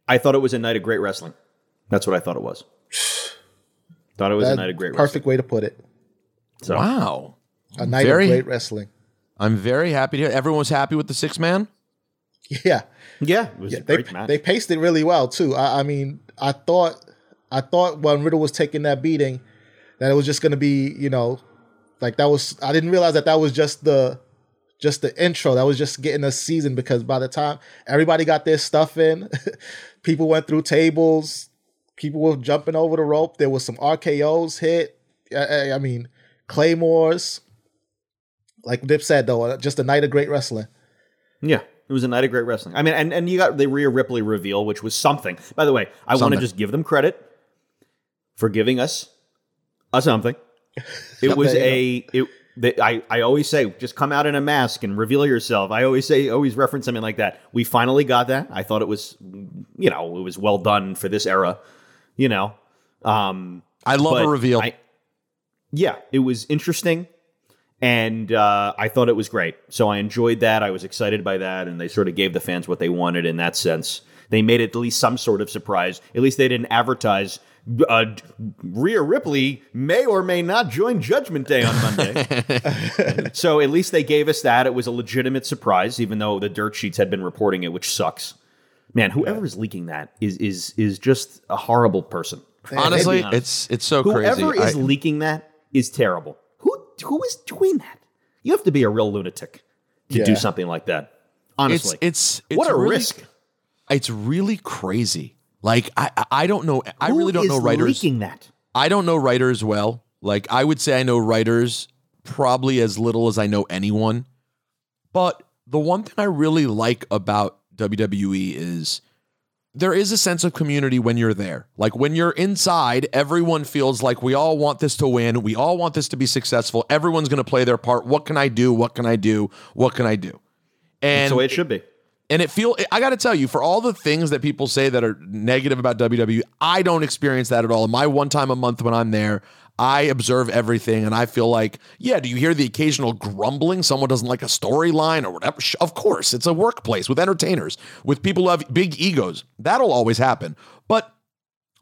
I thought it was a night of great wrestling. That's what I thought it was. (sighs) (sighs) (sighs) thought it was a night of great wrestling. perfect way to put it. So. Wow. A night Very- of great wrestling. I'm very happy to hear everyone's happy with the six man. Yeah. Yeah, it was Yeah, a they match. they paced it really well too. I, I mean, I thought I thought when Riddle was taking that beating that it was just going to be, you know, like that was I didn't realize that that was just the just the intro. That was just getting a season because by the time everybody got their stuff in, (laughs) people went through tables, people were jumping over the rope. There was some RKO's hit. I, I- mean, claymores. Like Dip said though, uh, just a night of great wrestling. Yeah, it was a night of great wrestling. I mean, and, and you got the Rhea Ripley reveal, which was something. By the way, I want to just give them credit for giving us a something. (laughs) It was a it. They, I I always say just come out in a mask and reveal yourself. I always say always reference something like that. We finally got that. I thought it was you know it was well done for this era. You know, um, I love a reveal. I- yeah, it was interesting, and uh, I thought it was great. So I enjoyed that. I was excited by that, and they sort of gave the fans what they wanted in that sense. They made it at least some sort of surprise. At least they didn't advertise. Uh, Rhea Ripley may or may not join Judgment Day on Monday. (laughs) so at least they gave us that. It was a legitimate surprise, even though the dirt sheets had been reporting it, which sucks. Man, whoever is leaking that is is is just a horrible person. Honestly, honest. it's it's so crazy. Whoever is I- leaking that is terrible. Who who is doing that? You have to be a real lunatic to Yeah. do something like that. Honestly, it's it's what a really- risk. It's really crazy. Like I I- I don't know. I Who really don't is know writers. leaking that. I don't know writers well. Like I would say I know writers probably as little as I know anyone. But the one thing I really like about WWE is there is a sense of community when you're there. Like when you're inside, everyone feels like we all want this to win. We all want this to be successful. Everyone's going to play their part. What can I do? What can I do? What can I do? That's And the way it should be. and it feel I got to tell you, for all the things that people say that are negative about WWE, I don't experience that at all. In my one time a month when I'm there, I observe everything, and I feel like, yeah. Do you hear the occasional grumbling? Someone doesn't like a storyline or whatever. Of course, it's a workplace with entertainers, with people who have big egos. That'll always happen. But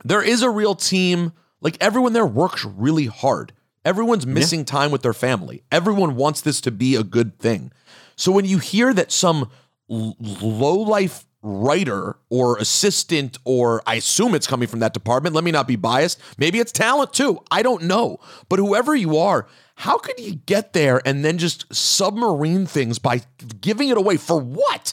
there is a real team. Like everyone there works really hard. Everyone's missing time with their family. Everyone wants this to be a good thing. So when you hear that some low life writer or assistant, or I assume it's coming from that department, let me not be biased. Maybe it's talent too. I don't know. But whoever you are, how could you get there and then just submarine things by giving it away for what?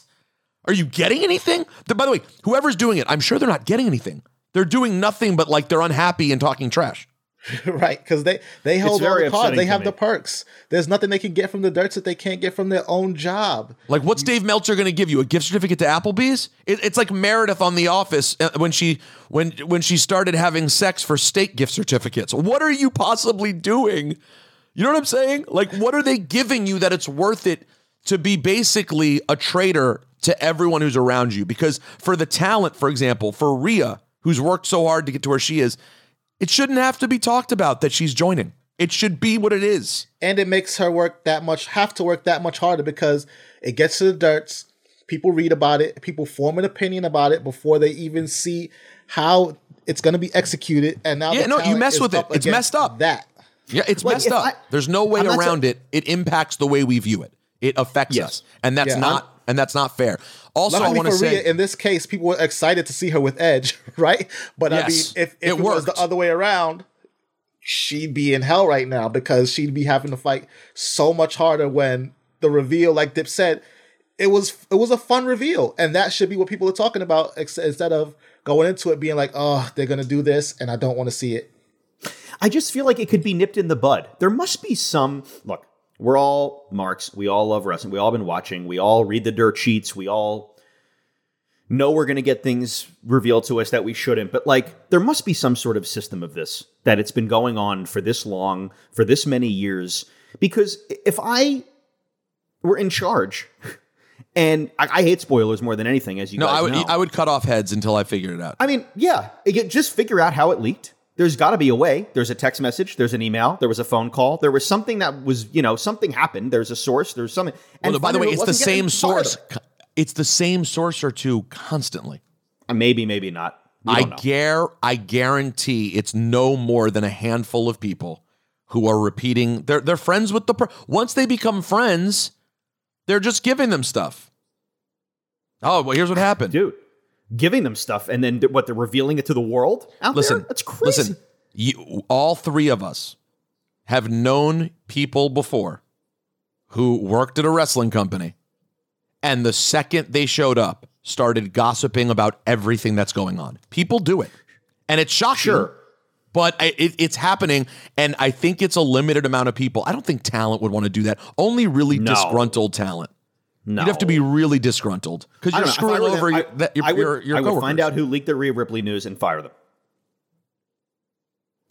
Are you getting anything? By the way, whoever's doing it, I'm sure they're not getting anything. They're doing nothing but like they're unhappy and talking trash. (laughs) right? Because they they hold all very the cards. They have me. the perks. There's nothing they can get from the dirts that they can't get from their own job. Like, what's Dave Meltzer going to give you? A gift certificate to Applebee's? It, it's like Meredith on The Office uh, when she when when she started having sex for steak gift certificates. What are you possibly doing? You know what I'm saying? Like, what are they giving you that it's worth it to be basically a traitor to everyone who's around you? Because for the talent, for example, for Rhea, who's worked so hard to get to where she is, it shouldn't have to be talked about that she's joining. It should be what it is. and it makes her work that much have to work that much harder because it gets to the dirts people read about it people form an opinion about it before they even see how it's going to be executed and now Yeah, the no, you mess with it. It's messed up. that Yeah, it's Like, messed up. I- There's no way I'm around it. It impacts the way we view it. It affects Yes. us, and that's Yeah, not I'm- and that's not fair. Also, I Luckily want to for Rhea, say, in this case, people were excited to see her with Edge, (laughs) right? But I mean, if, if it it, was the other way around, she'd be in hell right now because she'd be having to fight so much harder when the reveal, like Dip said, it was it was a fun reveal, and that should be what people are talking about ex- instead of going into it being like, oh, they're gonna do this, and I don't want to see it. I just feel like it could be nipped in the bud. There must be some look. We're all marks. We all love wrestling. We all been watching. We all read the dirt sheets. We all know we're going to get things revealed to us that we shouldn't. But like, there must be some sort of system of this that it's been going on for this long, for this many years. Because if I were in charge, (laughs) and I, I hate spoilers more than anything, as you no, guys I would know. I would cut off heads until I figured it out. I mean, yeah, it- just figure out how it leaked. There's got to be a way. There's a text message. There's an email. There was a phone call. There was something that was, you know, something happened. There's a source. There's something. Well, by the way, it's the same source. It's the same source or two constantly. Uh, Maybe, maybe not. I know. gar I guarantee it's no more than a handful of people who are repeating. They're they're friends with the. Per- Once they become friends, they're just giving them stuff. Oh, well, here's what happened, dude. Giving them stuff and then what? They're revealing it to the world out listen, there. That's crazy. Listen, you, all three of us have known people before who worked at a wrestling company, and the second they showed up, started gossiping about everything that's going on. People do it, and it's shocking. Sure. But I- it, it's happening, and I think it's a limited amount of people. I don't think talent would want to do that. Only really No. disgruntled talent. No. You'd have to be really disgruntled because you're don't know. If I screwing were them, over I- your, that, your, I would, your, your I would find out who leaked the Rhea Ripley news and fire them.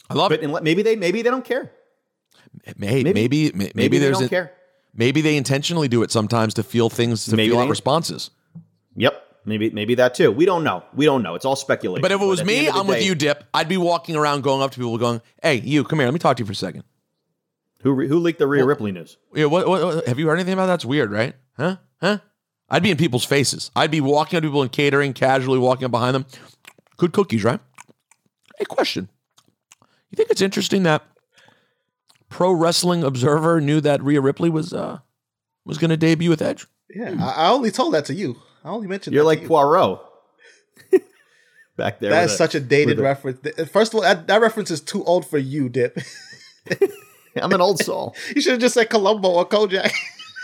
I love but it. Maybe they maybe they don't care. Maybe, Maybe- maybe, maybe, there's don't a- care. Maybe they intentionally do it sometimes to feel things to Maybe feel out responses. Yep. Maybe maybe that too. We don't know. We don't know. It's all speculation. But if it was me, end of the I'm with you, Dip. I'd be walking around, going up to people, going, "Hey, you, come here. Let me talk to you for a second. Who who leaked the Rhea Ripley news? Yeah, what, what, what- Have you heard anything about that? That's weird, right? Huh? Huh? I'd be in people's faces. I'd be walking up to people in catering, casually walking up behind them. Good cookies, right? Hey, question. You think it's interesting that Pro Wrestling Observer knew that Rhea Ripley was uh was going to debut with Edge? Yeah, I, I only told that to you. I only mentioned that. You're that like to you. Poirot. (laughs) Back there. That is with is such a dated with reference. First of all, that, that reference is too old for you, Dip. (laughs) I'm an old soul. (laughs) you should have just said Columbo or Kojak.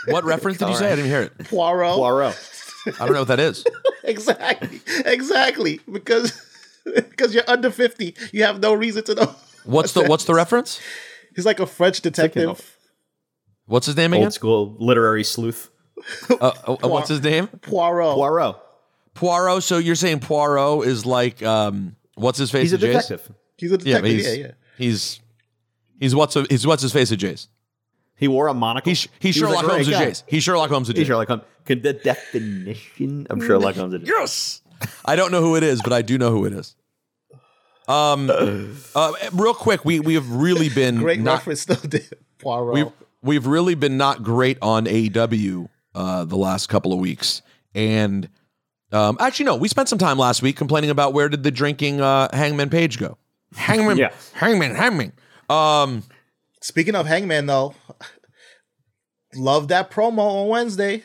What (laughs) reference did you say? I didn't hear it. Poirot. Poirot. I don't know what that is. (laughs) exactly. Exactly. Because because you're under 50. You have no reason to know. (laughs) What's the What's the reference? He's like a French detective. What's his name again? Old school literary sleuth. Uh, uh, what's his name? Poirot. Poirot. Poirot. So you're saying Poirot is like um, what's his face? He's a at Jace? detective. He's a detective. Yeah, he's, yeah. he's he's what's a, he's what's his face at Jace. He wore a monocle. He's he's He Sherlock Holmes guy. Jace. He's Sherlock Holmes at He's Sherlock Holmes. Could the definition of Sherlock Holmes? Is Yes. I don't know who it is, but I do know who it is. Um, uh, real quick, we we have really (laughs) been Great not, reference, though. (laughs) Poirot. We've we've really been not great on AEW uh, the last couple of weeks, and um, actually, no, we spent some time last week complaining about where did the drinking uh, Hangman Page go? Hangman, (laughs) Yeah. Hangman, Hangman. Um, Speaking of Hangman, though, (laughs) love that promo on Wednesday.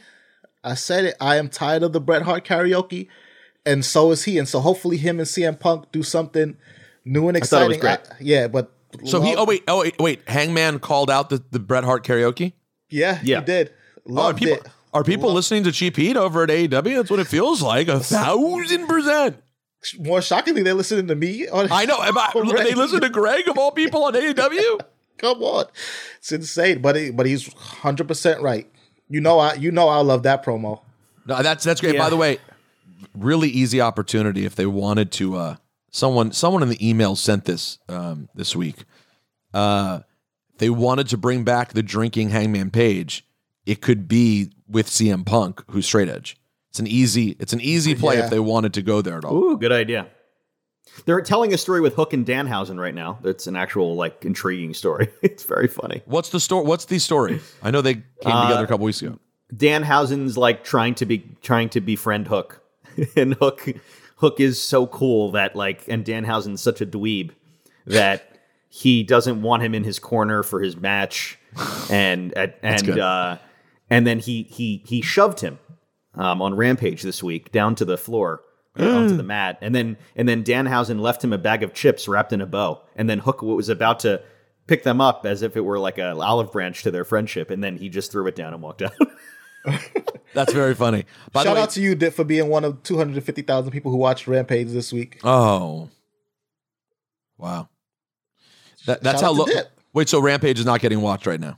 I said it. I am tired of the Bret Hart karaoke, and so is he. And so hopefully, him and CM Punk do something new and I thought it was exciting. great. I- yeah, but so he. Oh wait, oh wait, wait. Hangman called out the the Bret Hart karaoke. yeah, Yeah. he did. Oh, are people it. are people listening to Cheap Heat over at AEW? That's what it feels like. A thousand percent. More shockingly, they're listening to me. On, I know. Am I- (laughs) they listen to Greg of all people on AEW. (laughs) Come on, it's insane. But he, but he's hundred percent right. You know, I you know I love that promo. No, that's that's great. Yeah. By the way, really easy opportunity if they wanted to. Uh, someone someone in the email sent this um, this week. Uh, they wanted to bring back the drinking Hangman Page. It could be with CM Punk, who's straight edge. It's an easy it's an easy play Yeah. if they wanted to go there at all. Ooh, good idea. They're telling a story with Hook and Danhausen right now. That's an actual like intriguing story. (laughs) It's very funny. What's the story? What's the story? I know they came Uh, together a couple weeks ago. Danhausen's like trying to be trying to befriend Hook, (laughs) and Hook Hook is so cool that like, and Danhausen's such a dweeb that he doesn't want him in his corner for his match, and (laughs) and and, uh, and then he he he shoved him um, on Rampage this week down to the floor. Onto the mm. mat, and then and then Danhausen left him a bag of chips wrapped in a bow, and then Hook was about to pick them up as if it were like an olive branch to their friendship, and then he just threw it down and walked out. (laughs) That's very funny. By Shout the way, out to you, Dip, for being one of two hundred and fifty thousand people who watched Rampage this week. Oh. Wow. That, that's Shout how out low. Wait, so Rampage is not getting watched right now?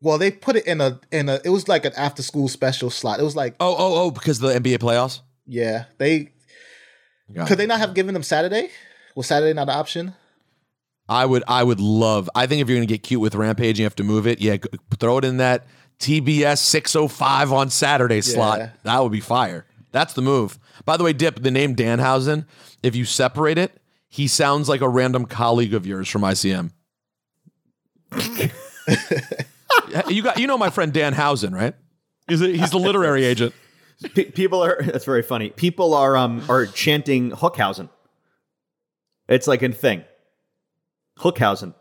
Well, they put it in a in a. It was like an after school special slot. It was like Oh, oh, oh, because of the NBA playoffs. Yeah. They Got could it. they not have given them Saturday? Was Saturday not an option? I would, I would love. I think if you're gonna get cute with Rampage, you have to move it. Yeah, throw it in that TBS 605 on Saturday slot. Yeah. That would be fire. That's the move. By the way, Dip, the name Danhausen, if you separate it, he sounds like a random colleague of yours from ICM. (laughs) (laughs) you got, you know my friend Dan Housen, right? He's a, he's the literary agent. Pe- people are (laughs) that's very funny. People are um are chanting Hookhausen. It's like a thing. Hookhausen.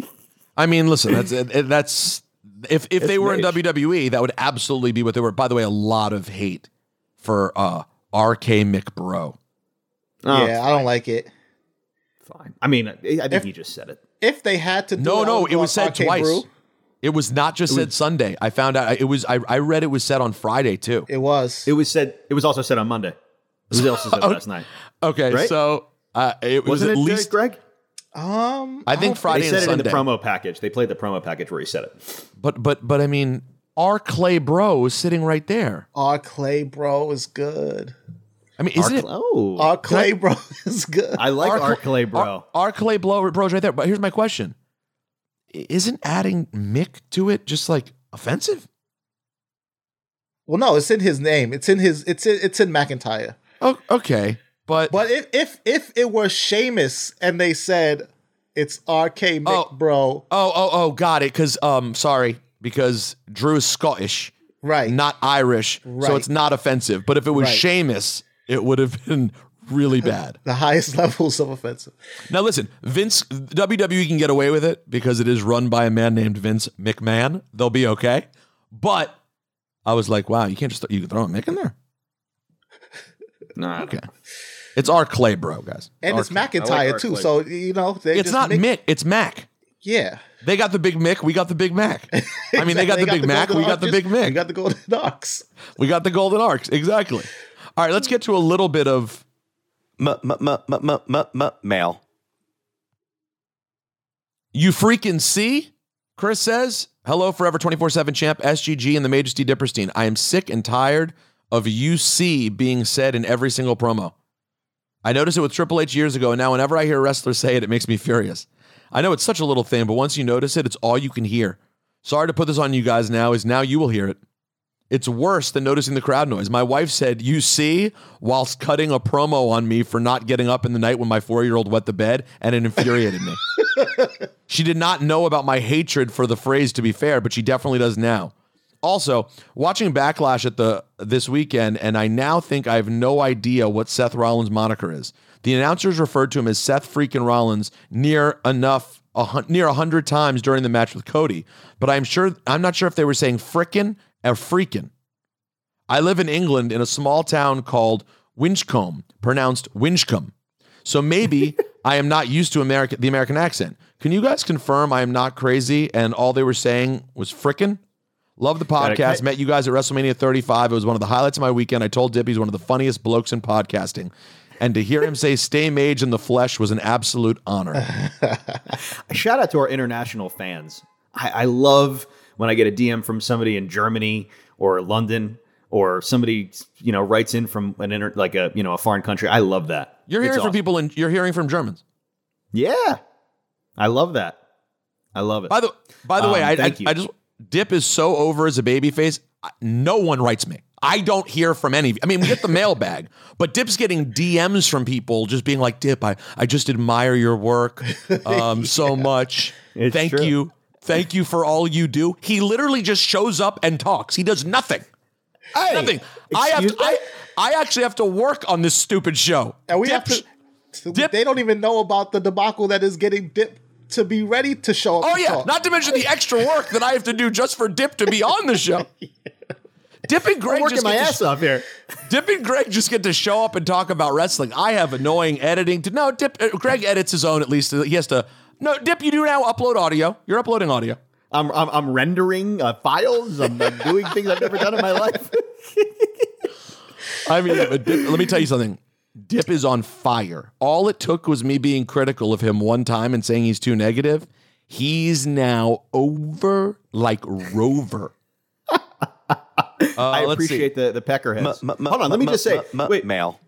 (laughs) I mean, listen, that's that's if if they It's were in WWE, that would absolutely be what they were. By the way, a lot of hate for uh RK McBro. Oh, yeah, I don't like it. fine. I mean, I I think If- he just said it. If they had to, do No, it, no, it was said Arcade twice. Brew. It was not just said Sunday. I found out it was I, I read it was said on Friday too. It was. It was said. It was also said on Monday. It was also said (laughs) Oh, last night. Okay, Right? so uh, it was Wasn't at it, least Greg? Um, I think don't Friday They and said it in Sunday. the promo package. They played the promo package where he said it. But but but I mean, our Clay Bro is sitting right there. Our Clay Bro is good. I mean, isn't it? Oh, Our Clay Bro (laughs) is good. I like Our our, Clay bro. Our, our Clay Bro is right there. But here's my question: I- Isn't adding Mick to it just like offensive? Well, no, it's in his name. It's in his. It's in, it's in McIntyre. Oh, okay, but But if if if it were Sheamus and they said it's RK Mick Oh. Bro, Oh, oh, oh, got it. Because, um, sorry, because Drew is Scottish, right? not Irish, so it's not offensive. But if it was Right. Sheamus, it would have (laughs) been really (laughs) bad. the highest (laughs) levels of offensive. now, listen, Vince, WWE can get away with it because it is run by a man named Vince McMahon. They'll be okay. But I was like, wow, you can't just you can throw a Mick in there. (laughs) Nah, Okay, it's our Clay, bro, guys. And Our it's Clay. McIntyre our too. Clay. So you know, they It's just not make- Mick, it's Mac. Yeah, They got the big Mick. We got the big Mac. I mean, they got the big Mac. We got the arches, big Mick. We got the golden arcs. We got the golden arcs. Exactly. All right, let's get to a little bit of mail. you freaking see. Chris says, "Hello, forever twenty four seven champ SGG and the Majesty Diperstein. I am sick and tired of UC being said in every single promo. I noticed it with Triple H years ago, and now whenever I hear a wrestler say it, it makes me furious. I know it's such a little thing, but once you notice it, it's all you can hear. Sorry to put this on you guys now, is now you will hear it. It's worse than noticing the crowd noise. My wife said, You see, whilst cutting a promo on me for not getting up in the night when my four year old wet the bed, and it infuriated me. (laughs) she did not know about my hatred for the phrase, to be fair, but she definitely does now. Also, watching Backlash at the this weekend, and I now think I have no idea what Seth Rollins' moniker is. The announcers referred to him as Seth freaking Rollins near enough a, hun- near a hundred times during the match with Cody, but I'm sure I'm not sure if they were saying frickin' or freakin'. I live in England in a small town called Winchcombe, pronounced Winchcombe. So maybe (laughs) I am not used to American the American accent. Can you guys confirm I am not crazy and all they were saying was frickin'? Love the podcast. Met you guys at WrestleMania 35. It was one of the highlights of my weekend. I told Dip he's one of the funniest blokes in podcasting. And to hear him say (laughs) stay mage in the flesh was an absolute honor. (laughs) Shout out to our international fans. I, I love when I get a DM from somebody in Germany or London or somebody you know writes in from an inter, like a you know a foreign country. I love that. You're hearing from people and you're hearing from Germans. Yeah, I love that. I love it. By the by the Um, way, I, I. I just Dip is so over as a babyface. I- No one writes me. I don't hear from any. I mean, we get the (laughs) mailbag, but Dip's getting DMs from people just being like, "Dip, I, I just admire your work (laughs) um, so much. It's Thank true. you, thank you for all you do." He literally just shows up and talks. He does nothing. nothing. I have. To, I. I actually have to work on this stupid show. And we Dip- have to. Dip- They don't even know about the debacle that is getting Dip to be ready to show up. Oh yeah, talk. not to mention the extra work that I have to do just for Dip to be on the show. (laughs) Dip and Greg I'm working just my get to ass off here. Dip and Greg just get to show up and talk about wrestling. I have annoying editing to no. Dip uh, Greg edits his own at least. He has to. No, Dip, you do now upload audio. You're uploading audio. I'm I'm, I'm rendering uh, files. I'm, I'm doing things I've never done in my life. I mean, but Dip, let me tell you something. Dip is on fire. All it took was me being critical of him one time and saying he's too negative. He's now over like Rover. (laughs) I Uh, let's appreciate the the peckerheads. M- m- Hold on, let me m- just say. m- m- wait, male.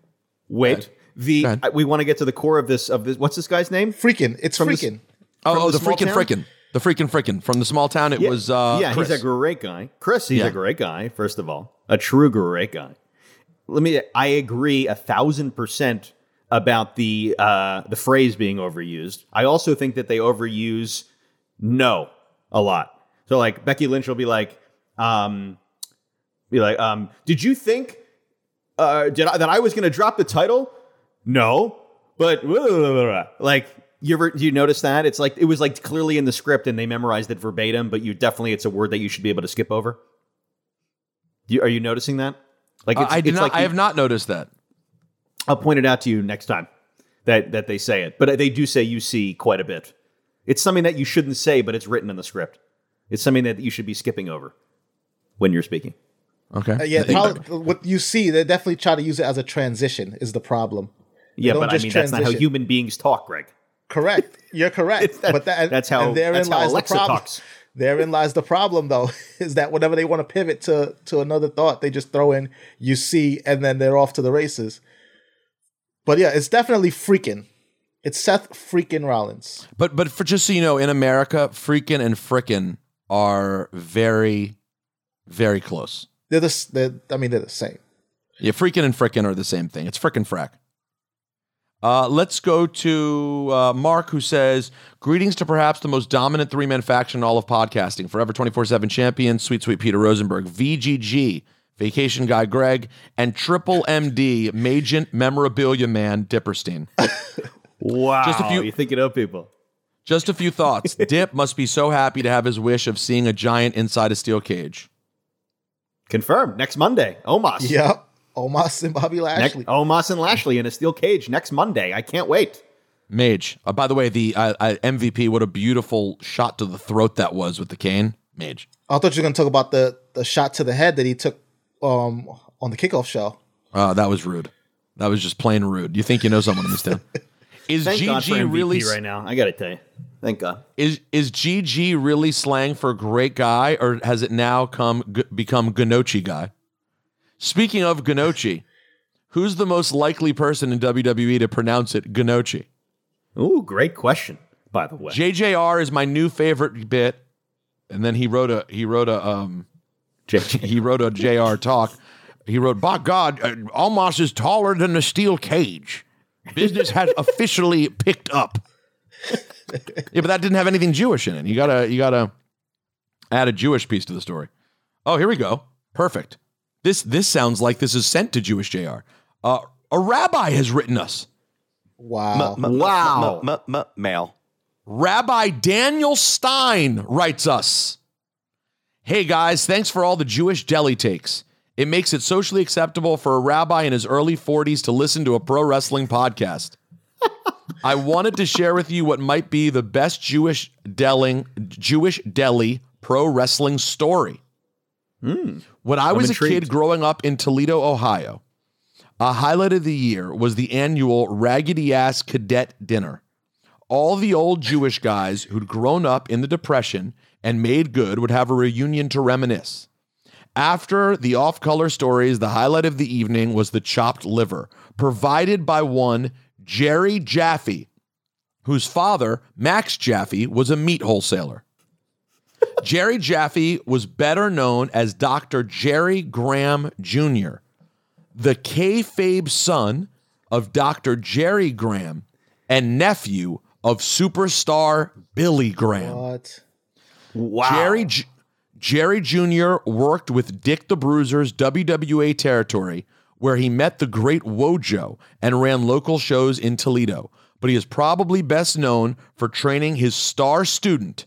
wait. The I- we want to get to the core of this of this. What's this guy's name? Freaking. It's From the- freaking. Oh, oh, the the, freaking frickin'. The freaking frickin'. From the small town, it yeah, was uh yeah, Chris. he's a great guy. Chris, he's Yeah. a great guy. First of all, a true great guy. Let me. I agree a thousand percent about the uh, the phrase being overused. I also think that they overuse no a lot. So like Becky Lynch will be like, um, be like, um, did you think uh, did I, that I was going to drop the title? No, but (laughs) like you ever do you notice that it's like it was like clearly in the script and they memorized it verbatim, but you definitely it's a word that you should be able to skip over. You, are you noticing that? Like Uh, I did it's not. like I you- have not noticed that. I'll point it out to you next time that that they say it, but they do say you see quite a bit. It's something that you shouldn't say, but it's written in the script. It's something that you should be skipping over when you're speaking. Okay. Uh, yeah, probably, what you see, they definitely try to use it as a transition. Is the problem? They Yeah, but I just mean that's not how human beings talk, Greg. Correct. You're correct. (laughs) that- but that, that's how- and therein that's how lies Alexa the problem. talks. Therein lies the problem, though, (laughs) is that whenever they want to pivot to to another thought, they just throw in "you see," and then they're off to the races. But yeah, it's definitely freaking. It's Seth freaking Rollins. But but for just so you know, in America, freaking and frickin' are very, very close. They're the they're, I mean, they're the same. Yeah, freaking and frickin' are the same thing. It's frickin' frack. Uh, let's go to uh, Mark, who says, Greetings to perhaps the most dominant three man faction in all of podcasting. Forever 24 7 champion, sweet, sweet Peter Rosenberg, VGG, vacation guy Greg, and Triple MD, Magent Memorabilia Man Diperstein. (laughs) Wow, Just a few- You're thinking of people. Just a few thoughts. (laughs) Dip must be so happy to have his wish of seeing a giant inside a steel cage. Confirmed next Monday. Omos. Yep. Omos and Bobby Next, Lashley. Omos and Lashley in a steel cage next Monday. I can't wait. Mage. Uh, by the way, the uh, uh, MVP, what a beautiful shot to the throat that was with the cane. Mage. I thought you were going to talk about the the shot to the head that he took um on the kickoff show. Uh, that was rude. That was just plain rude. You think you know someone in this town? (laughs) Is Thank God for GG MVP really right now? I got to tell you. Thank God. is is GG really slang for great guy, or has it now come g- become Ganochi guy? Speaking of Ganochi, who's the most likely person in WWE to pronounce it Ganochi? Ooh, great question. By the way, JJR is my new favorite bit, and then he wrote a he wrote a um he wrote a JR talk. He wrote, "By God, uh, Omos is taller than a steel cage. Business has officially picked up." yeah, but that didn't have anything Jewish in it. You gotta you gotta add a Jewish piece to the story. Oh, here we go. Perfect. This this sounds like this is sent to Jewish JR. Uh, a rabbi has written us. Wow. M- m- Wow. m- m- m- male. Rabbi Daniel Stein writes us Hey guys, thanks for all the Jewish deli takes. It makes it socially acceptable for a rabbi in his early 40s to listen to a pro wrestling podcast. I wanted to share with you what might be the best Jewish deli, Jewish deli pro wrestling story. When I I'm was a kid growing up in Toledo, Ohio, a highlight of the year was the annual Raggedy Ass Cadet Dinner. All the old Jewish guys who'd grown up in the Depression and made good would have a reunion to reminisce. After the off color stories, the highlight of the evening was the chopped liver, provided by one Jerry Jaffe, whose father, Max Jaffe, was a meat wholesaler. Jerry Jaffe was better known as Dr. Jerry Graham Jr., the kayfabe son of Dr. Jerry Graham and nephew of superstar Billy Graham. What? wow. Jerry J- Jerry Jr. worked with Dick the Bruiser's WWA territory, where he met the great Wojo and ran local shows in Toledo. But he is probably best known for training his star student,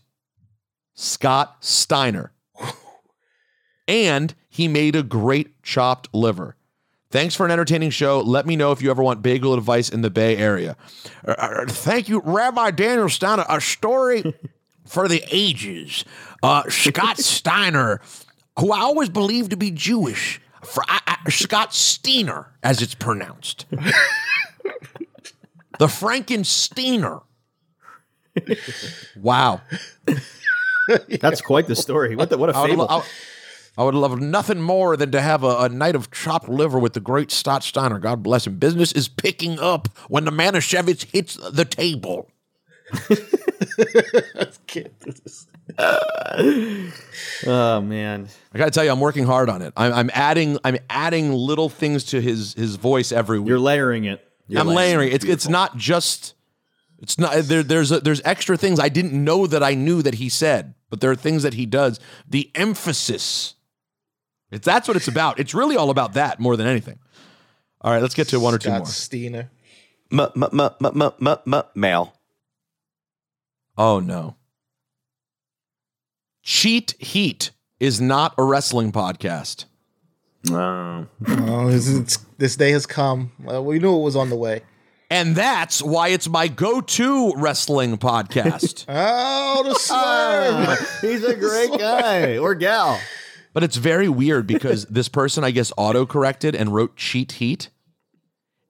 Scott Steiner. and he made a great chopped liver. Thanks for an entertaining show. Let me know if you ever want bagel advice in the Bay Area. Uh, uh, thank you, Rabbi Daniel Steiner. A story (laughs) for the ages. Uh, Scott (laughs) Steiner, who I always believed to be Jewish, for I, I- Scott Steiner, as it's pronounced. (laughs) the Frankensteiner. wow. (laughs) That's quite the story. What the, what a I would, fable. I, would love nothing more than to have a, a night of chopped liver with the great Stott Steiner. God bless him. Business is picking up when the Manischewitz hits the table. (laughs) oh man. I got to tell you, I'm working hard on it. I'm, I'm adding, I'm adding little things to his his voice every week. You're layering it. You're I'm layering. It's it's not just. It's not there. There's a, there's extra things I didn't know that I knew that he said, but there are things that he does. The emphasis. It's that's what it's about. It's really all about that more than anything. All right, let's get to one or two Scott more. Steiner. M m m m m m m mail. Oh no. Cheat Heat is not a wrestling podcast. No. Oh, this, is- this day has come. Well, we knew it was on the way. And that's why it's my go-to wrestling podcast. (laughs) Oh, the swerve! (laughs) He's a great (laughs) guy or gal. But it's very weird because this person, I guess, auto corrected and wrote cheat heat.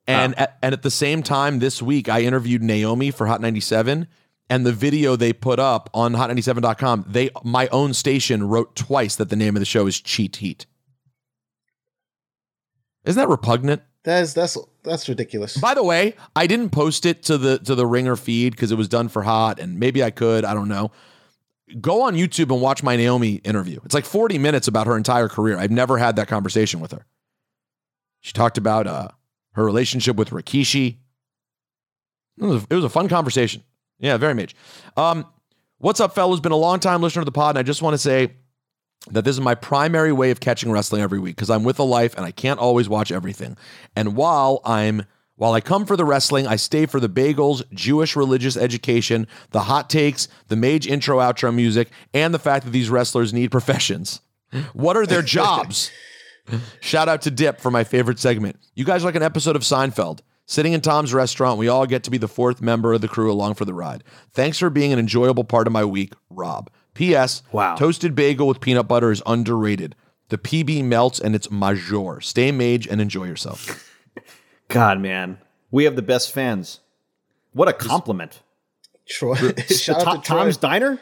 And, ah. at, and at the same time, this week, I interviewed Naomi for Hot 97. And the video they put up on hot97.com, they my own station wrote twice that the name of the show is Cheat Heat. Isn't that repugnant? That's that's that's ridiculous. By the way, I didn't post it to the to the Ringer feed because it was done for Hot, and maybe I could. I don't know. Go on YouTube and watch my Naomi interview. It's like 40 minutes about her entire career. I've never had that conversation with her. She talked about uh, her relationship with Rikishi. It was, it was a fun conversation. Yeah, very much. Um, what's up, fellas? Been a long time listener to the pod, and I just want to say that this is my primary way of catching wrestling every week because I'm with a life and I can't always watch everything. And while I'm while I come for the wrestling, I stay for the bagels, Jewish religious education, the hot takes, the mage intro outro music, and the fact that these wrestlers need professions. What are their (laughs) jobs? Shout out to Dip for my favorite segment. You guys are like an episode of Seinfeld. Sitting in Tom's restaurant, we all get to be the fourth member of the crew along for the ride. Thanks for being an enjoyable part of my week, Rob. P.S. Wow. Toasted bagel with peanut butter is underrated. The PB melts and it's major. Stay mage and enjoy yourself. (laughs) God, man, we have the best fans. What a compliment. Troy, (laughs) shout To- out to Troy. Tom's Diner,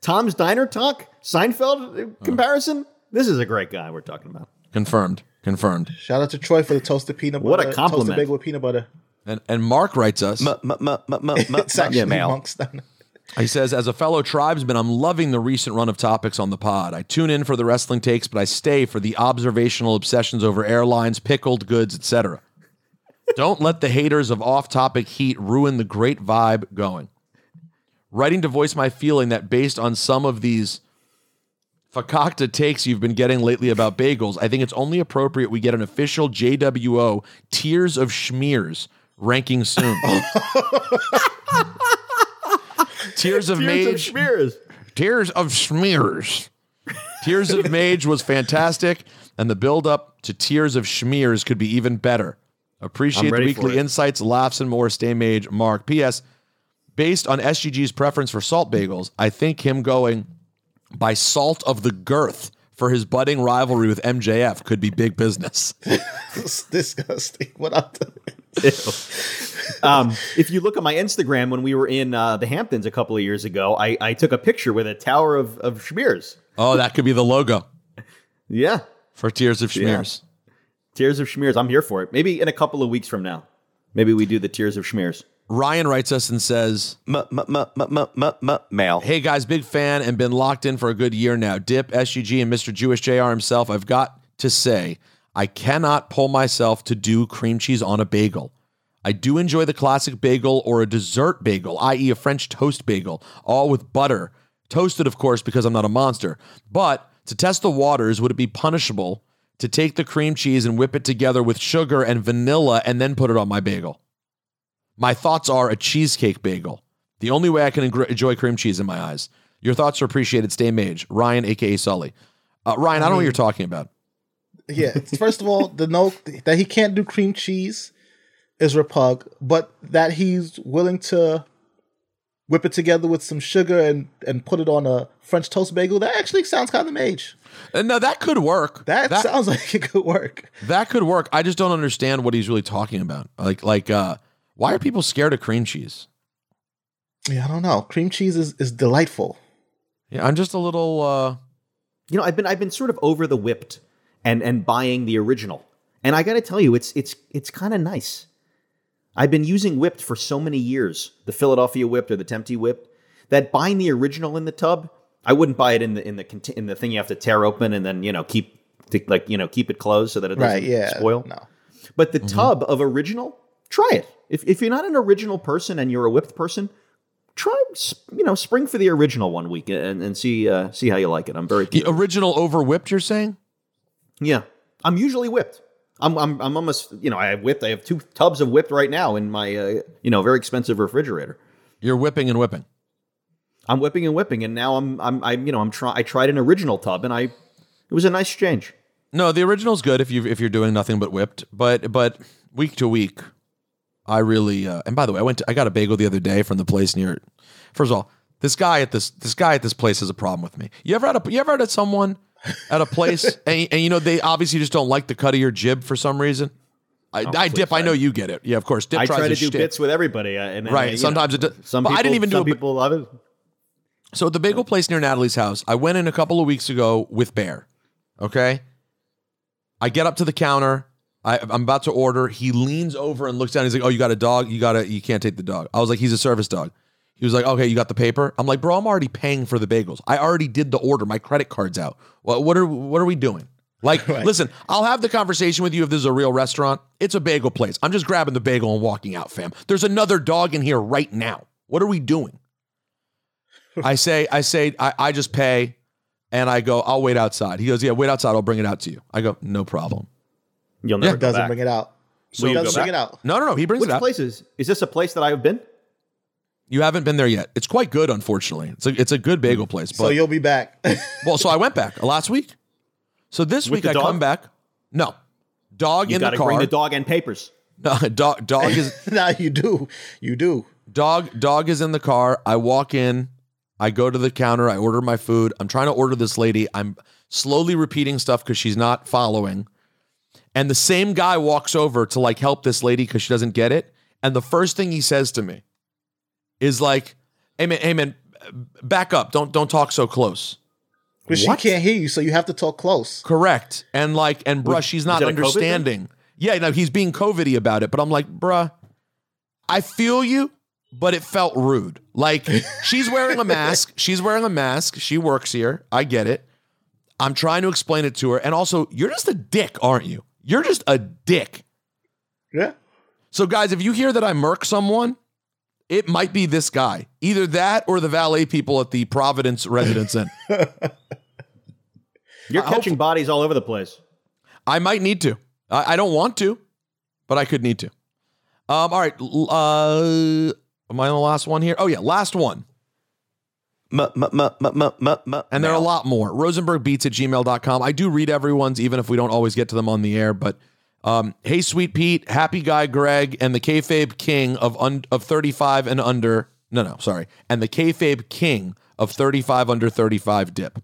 Tom's Diner talk, Seinfeld uh, comparison. This is a great guy we're talking about. Confirmed. Confirmed. Shout out to Troy for the toasted peanut butter. What a compliment. Toasted bagel with peanut butter. And and Mark writes us. (laughs) It's actually mail. monks down. He says, as a fellow tribesman, I'm loving the recent run of topics on the pod. I tune in for the wrestling takes, but I stay for the observational obsessions over airlines, pickled goods, etc. Don't let the haters of off-topic heat ruin the great vibe going. Writing to voice my feeling that based on some of these fakakta takes you've been getting lately about bagels, I think it's only appropriate we get an official JWO Tears of Schmears ranking soon. (laughs) Tears of Tears Mage. of Schmears. Tears of Smears. Tears of Mage was fantastic, and the build up to Tears of Schmears could be even better. Appreciate the weekly insights, laughs, and more. Stay Mage, Mark. P.S. Based on SGG's preference for salt bagels, I think him going by salt of the girth for his budding rivalry with MJF could be big business. (laughs) It's disgusting. What up? (laughs) um, if you look at my Instagram when we were in uh, the Hamptons a couple of years ago, I, I took a picture with a tower of, of Schmears. Oh, that could be the logo Yeah. for Tears of Yeah. Tears of Schmears. I'm here for it. Maybe in a couple of weeks from now. Maybe we do the Tears of Schmears. Ryan writes us and says, mail. Hey guys, big fan and been locked in for a good year now. Dip, SGG, and Mr. Jewish JR himself. I've got to say, I cannot pull myself to do cream cheese on a bagel. I do enjoy the classic bagel or a dessert bagel, i.e., a French toast bagel, all with butter. Toasted, of course, because I'm not a monster. But to test the waters, would it be punishable to take the cream cheese and whip it together with sugar and vanilla and then put it on my bagel? My thoughts are a cheesecake bagel. The only way I can enjoy cream cheese in my eyes. Your thoughts are appreciated. Stay mage. Ryan, aka Sully. Uh, Ryan, I, don't know what you're talking about. Yeah. First of all, the note that he can't do cream cheese is repug, but that he's willing to whip it together with some sugar and and put it on a French toast bagel. That actually sounds kind of mage. Uh, no, that could work. That, That- sounds (laughs) like it could work. That could work. I just don't understand what he's really talking about. Like, like, uh, Why are people scared of cream cheese? Yeah, I don't know. Cream cheese is, is delightful. Yeah, I'm just a little. uh You know, I've been I've been sort of over the whipped and and buying the original. And I got to tell you, it's it's it's kind of nice. I've been using whipped for so many years, the Philadelphia whipped or the Temp Tee whipped, that buying the original in the tub, I wouldn't buy it in the in the conti- in the thing you have to tear open and then you know keep to, like you know keep it closed so that it doesn't Right, yeah. spoil. No. But the tub of original, try it. If if you're not an original person and you're a whipped person, try you know spring for the original one week and, and see uh, see how you like it. I'm very The original over whipped, you're saying? Yeah. I'm usually whipped. I'm I'm I'm almost you know I have whipped. I have two tubs of whipped right now in my uh, you know very expensive refrigerator. You're whipping and whipping. I'm whipping and whipping, and now I'm I'm I'm you know I'm trying. I tried an original tub, and I it was a nice change. No, the original's good if you if you're doing nothing but whipped. But but week to week, I really. Uh, and by the way, I went. To, I got a bagel the other day from the place near. First of all, this guy at this this guy at this place has a problem with me. You ever had a you ever had someone at a place (laughs) and, and you know they obviously just don't like the cut of your jib for some reason. I, I dip. I know you get it. Yeah, of course. Dip I tries try to do shtick. bits with everybody, uh, and, and, Right, uh, sometimes know, it does- Some but I people, didn't even do some people love it. So at the bagel place near Natalie's house, I went in a couple of weeks ago with Bear. Okay. I get up to the counter. I, I'm about to order. He leans over and looks down. He's like, "Oh, you got a dog? You got to You can't take the dog." I was like, "He's a service dog." He was like, "Okay, you got the paper?" I'm like, "Bro, I'm already paying for the bagels. I already did the order. My credit card's out. What, what are What are we doing?" Like, (laughs) listen, I'll have the conversation with you if this is a real restaurant. It's a bagel place. I'm just grabbing the bagel and walking out, fam. There's another dog in here right now. What are we doing? (laughs) I say, I say, I, I just pay and I go, I'll wait outside. He goes, Yeah, wait outside. I'll bring it out to you. I go, No problem. You'll never never go Doesn't back. bring it out. So He doesn't bring back? it out. No, no, no. He brings Which it out. place is is this a place that I have been? You haven't been there yet. It's quite good, unfortunately. It's a, it's a good bagel place. But, So you'll be back. (laughs) well, so I went back last week. So this With week I dog? come back. No, dog You in the car. bring the dog and papers. (laughs) No, dog, dog is (laughs) now you do. You do. dog. Dog is in the car. I walk in. I go to the counter. I order my food. I'm trying to order this lady. I'm slowly repeating stuff because she's not following. And the same guy walks over to like help this lady because she doesn't get it. And the first thing he says to me is like, "Hey man, hey man, back up. Don't don't talk so close." But she What? can't hear you, so you have to talk close. Correct. And like, and bruh, she's not it a COVID thing? understanding. Yeah, no, he's being COVIDy about it. But I'm like, bruh, I feel you, but it felt rude. Like, (laughs) she's wearing a mask. She's wearing a mask. She works here. I get it. I'm trying to explain it to her. And also, you're just a dick, aren't you? You're just a dick. Yeah. So, guys, if you hear that I murk someone, it might be this guy. Either that or the valet people at the Providence Residence Inn. (laughs) You're Uh, catching bodies all over the place. I might need to. I, I don't want to, but I could need to. Um, all right. Uh, am I on the last one here? Oh, yeah. Last one. M- m- m- And there are a lot more. Rosenbergbeats at gmail.com. I do read everyone's, even if we don't always get to them on the air. But um, hey, sweet Pete, happy guy Greg, and the kayfabe king of un- of 35 and under. No, no, sorry. And the kayfabe king of 35 under 35 dip.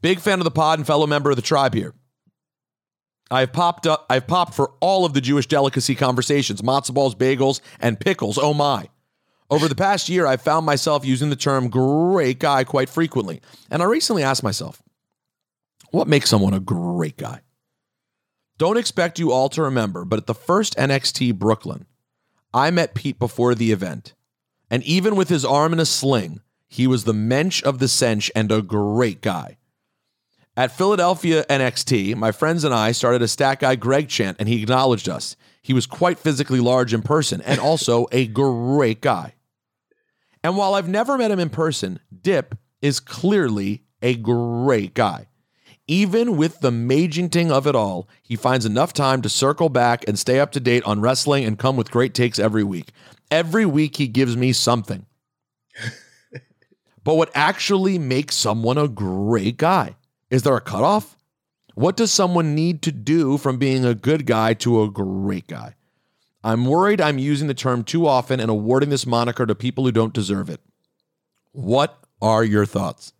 Big fan of the pod and fellow member of the tribe here. I've popped up. I've popped for all of the Jewish delicacy conversations: matzo balls, bagels, and pickles. Oh my! Over the past year, I've found myself using the term "great guy" quite frequently, and I recently asked myself, "What makes someone a great guy?" Don't expect you all to remember, but at the first NXT Brooklyn, I met Pete before the event, and even with his arm in a sling, he was the mensch of the sench and a great guy. At Philadelphia NXT, my friends and I started a stat guy Greg chant, and he acknowledged us. He was quite physically large in person and also (laughs) a great guy. And while I've never met him in person, Dip is clearly a great guy. Even with the maging of it all, he finds enough time to circle back and stay up to date on wrestling and come with great takes every week. Every week, he gives me something. but what actually makes someone a great guy? Is there a cutoff? What does someone need to do from being a good guy to a great guy? I'm worried I'm using the term too often and awarding this moniker to people who don't deserve it. What are your thoughts?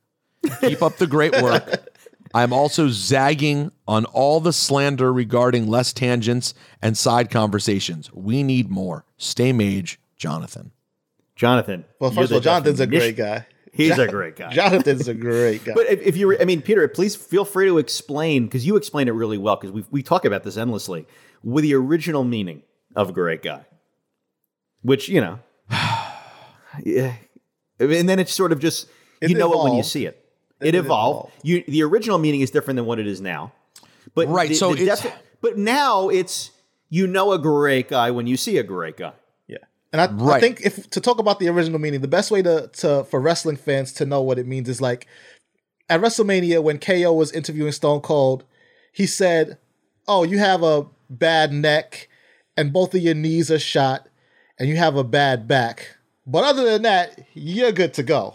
Keep up the great work. (laughs) I'm also zagging on all the slander regarding less tangents and side conversations. We need more. Stay mage, Jonathan. Jonathan. Well, first of all, the Jonathan's a great guy. He's Jon- a great guy. Jonathan's a great guy. (laughs) But if, if you, re- I mean, Peter, please feel free to explain because you explain it really well because we we talk about this endlessly with the original meaning of great guy, which you know, (sighs) yeah, and then it's sort of just It you know it when you see it. It It evolved. evolved. You the original meaning is different than what it is now, but Right, the- so the it's- defi- but now it's you know a great guy when you see a great guy. Yeah. And I, I think if to talk about the original meaning, the best way to, to for wrestling fans to know what it means is like at WrestleMania when KO was interviewing Stone Cold, he said, "Oh, you have a bad neck, and both of your knees are shot, and you have a bad back, but other than that, you're good to go."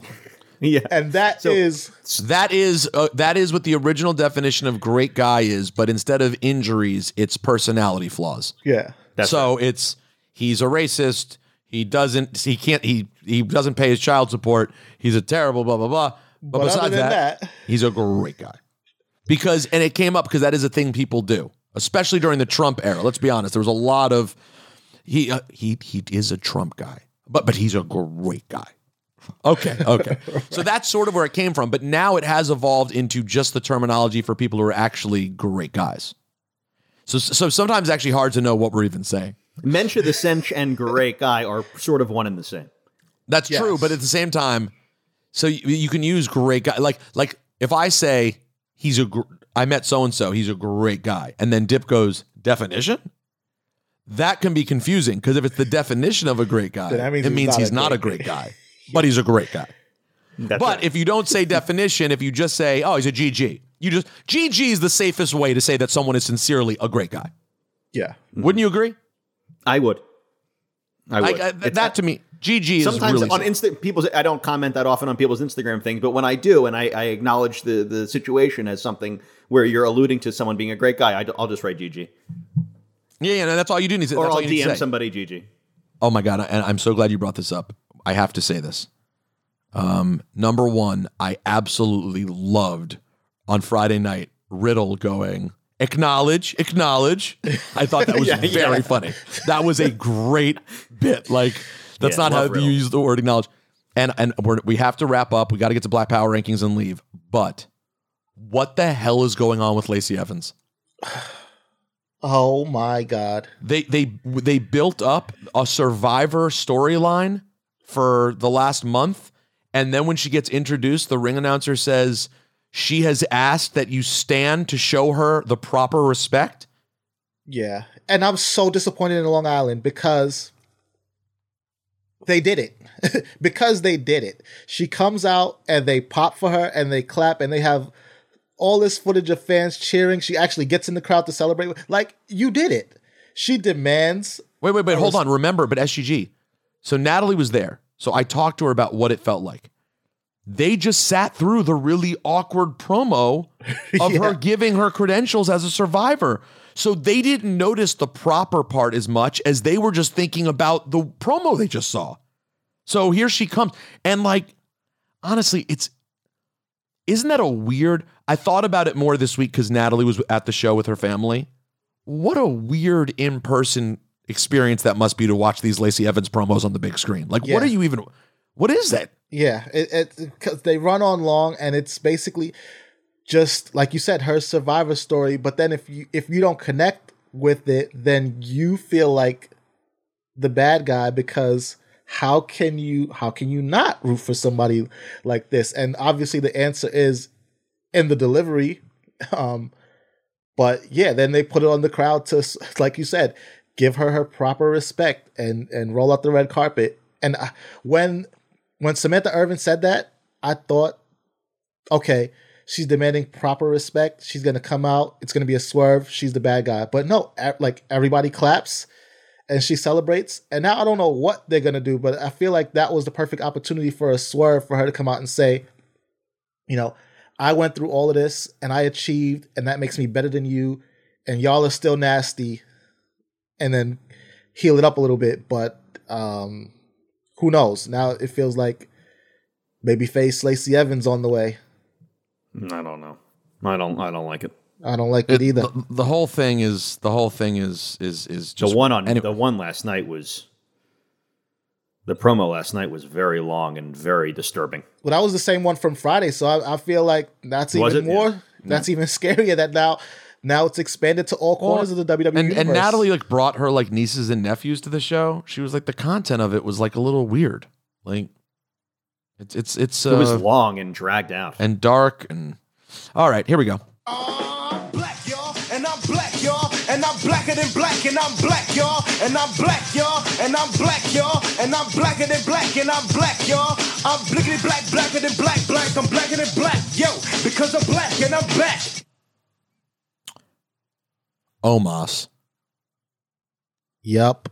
Yeah, and that is That is uh, that is what the original definition of great guy is, but instead of injuries, it's personality flaws. yeah. so it's he's a racist. He doesn't. He can't. He he doesn't pay his child support. He's a terrible blah blah blah. But, But besides that, that- he's a great guy. Because and it came up because that is a thing people do, especially during the Trump era. Let's be honest. There was a lot of he uh, he he is a Trump guy, but but he's a great guy. Okay, okay. So that's sort of where it came from. But now it has evolved into just the terminology for people who are actually great guys. So so sometimes it's actually hard to know what we're even saying. Mensha the Sench and great guy are sort of one and the same. That's true, but at the same time, so you, you can use great guy. Like like if I say he's a, gr- I met so and so, he's a great guy, and then Dip goes definition. That can be confusing because if it's the definition of a great guy, Then that means it means not he's a not a great great guy, but he's a great guy. That's but right. if you don't say definition, if you just say, "Oh, he's a GG," you just GG is the safest way to say that someone is sincerely a great guy. Yeah. Wouldn't you agree? I would. I would. Uh, I- I- that to me, GG is Sometimes really on safe. Insta, people's I don't comment that often on people's Instagram things, but when I do, and I, I acknowledge the the situation as something where you're alluding to someone being a great guy, I, will just write GG, Yeah, yeah, no, that's all you do need to. or that's I'll you DM somebody GG. Oh my god, and I'm so glad you brought this up. I have to say this. Um, number one, I absolutely loved on Friday night Riddle going acknowledge, acknowledge. I thought that (laughs) was Yeah, very yeah. funny. That was a great bit. Like that's Yeah, not how love you use the word acknowledge. And and we're, we have to wrap up. We got to get to Black Power rankings and leave. But what the hell is going on with Lacey Evans? (sighs) Oh my god. they they they built up a survivor storyline for the last month and then when she gets introduced the ring announcer says she has asked that you stand to show her the proper respect Yeah. And I'm so disappointed in Long Island because they did it. (laughs) because they did it. She comes out and they pop for her and they clap and they have all this footage of fans cheering. She actually gets in the crowd to celebrate. Like, you did it. She demands. wait wait wait hold on remember but sgg so natalie was there. So i talked to her about what it felt like. They just sat through the really awkward promo (laughs) of her giving her credentials as a survivor. So they didn't notice the proper part as much as they were just thinking about the promo they just saw. So here she comes. And like honestly it's isn't that a weird i thought about it more this week because natalie was at the show with her family. What a weird in-person experience that must be to watch these Lacey Evans promos on the big screen. Like, Yeah. what are you even? What is that? Yeah, it, it cause they run on long, and it's basically just like you said, her survivor story. But then if you if you don't connect with it, then you feel like the bad guy because how can you how can you not root for somebody like this? And obviously the answer is in the delivery. (laughs) Um, but yeah, then they put it on the crowd to, like you said, give her her proper respect and and roll out the red carpet. And I, when when Samantha Irvin said that, I thought, okay, she's demanding proper respect. She's gonna come out. It's gonna be a swerve. She's the bad guy. But no, like everybody claps and she celebrates. And now I don't know what they're gonna do, but I feel like that was the perfect opportunity for a swerve for her to come out and say, you know, I went through all of this and I achieved, and that makes me better than you. And y'all are still nasty. And then heal it up a little bit. But um who knows? Now it feels like maybe face Lacey Evans on the way. I don't know. I don't. I don't like it. I don't like it, either. The, the whole thing is the whole thing is is is just the one on anyway. the one last night was. The promo last night was very long and very disturbing. Well, that was the same one from Friday, so I, I feel like that's Was even it? more. Yeah. That's even (laughs) scarier. That now, now it's expanded to all corners of the WWE and, and. Natalie like brought her like nieces and nephews to the show. She was like the content of it was like a little weird. Like it's it's it's uh, it was long and dragged out. and dark and all right, here we go. and I'm black, y'all, and I'm blacker than black, and I'm black, y'all, and I'm black, y'all, and I'm black, y'all, and I'm blacker than black, and I'm black, y'all. I'm blickety black, blacker than black, black, I'm blacker than black, yo, because I'm black and I'm back. Omos. Yep.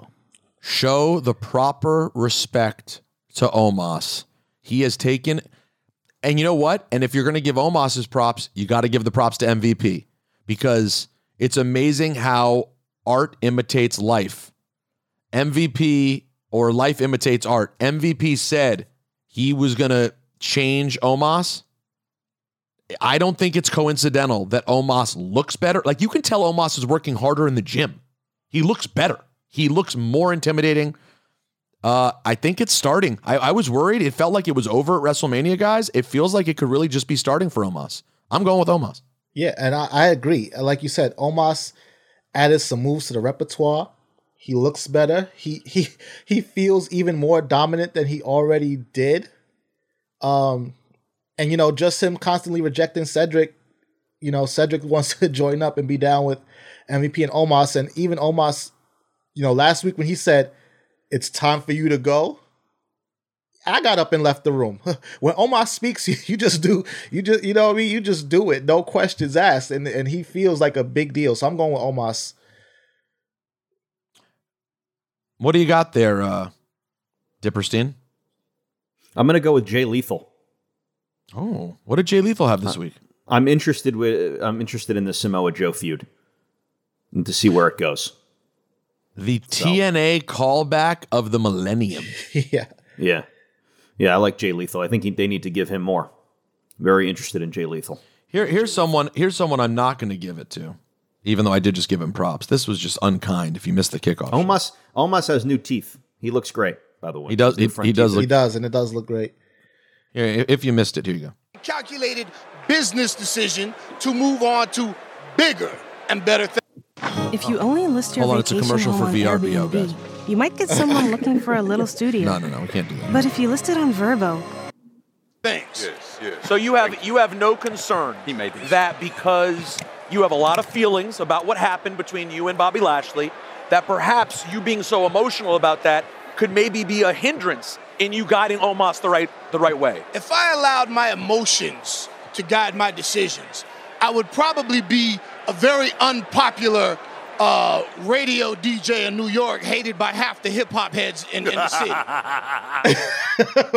Show the proper respect to Omos. He has taken, and you know what? And if you're going to give Omos his props, you got to give the props to MVP because it's amazing how art imitates life. MVP or life imitates art. MVP said he was going to change Omos. I don't think it's coincidental that Omos looks better. Like you can tell Omos is working harder in the gym. He looks better. He looks more intimidating. Uh, I think it's starting. I, I was worried. It felt like it was over at WrestleMania, guys. It feels like it could really just be starting for Omos. I'm going with Omos. Yeah, and I, I agree. Like you said, Omos added some moves to the repertoire. He looks better. He he he feels even more dominant than he already did. Um, and you know, just him constantly rejecting Cedric. You know, Cedric (laughs) wants to join up and be down with MVP and Omos, and even Omos. You know, last week when he said, "It's time for you to go," I got up and left the room. (laughs) when Omos speaks, you, (laughs) you just do you just you know what I mean. You just do it, no questions asked, and and he feels like a big deal. So I'm going with Omos. What do you got there, uh, Diperstein? I'm going to go with Jay Lethal. Oh, what did Jay Lethal have this week? I'm interested with. I'm interested in the Samoa Joe feud, and to see where it goes. The TNA callback of the millennium. (laughs) yeah. Yeah, yeah. I like Jay Lethal. I think he, they need to give him more. Very interested in Jay Lethal. Here, here's someone. Here's someone I'm not going to give it to, even though I did just give him props. This was just unkind. If you missed the kickoff, Omos Omos has new teeth. He looks great, by the way. He does- he- he does look- He does, and it does look great. Here, if you missed it, here you go. Calculated business decision to move on to bigger and better things. If you only list your Hold on, it's a commercial home for VRBO, Airbnb, guys. you might get someone looking for a little (laughs) studio. No, no, no, we can't do that. But if you list it on VRBO, Things. So you have you have no concern that because you have a lot of feelings about what happened between you and Bobby Lashley, that perhaps you being so emotional about that could maybe be a hindrance in you guiding Omos the right the right way. If I allowed my emotions to guide my decisions, I would probably be a very unpopular uh, radio DJ in New York, hated by half the hip hop heads in, in the city.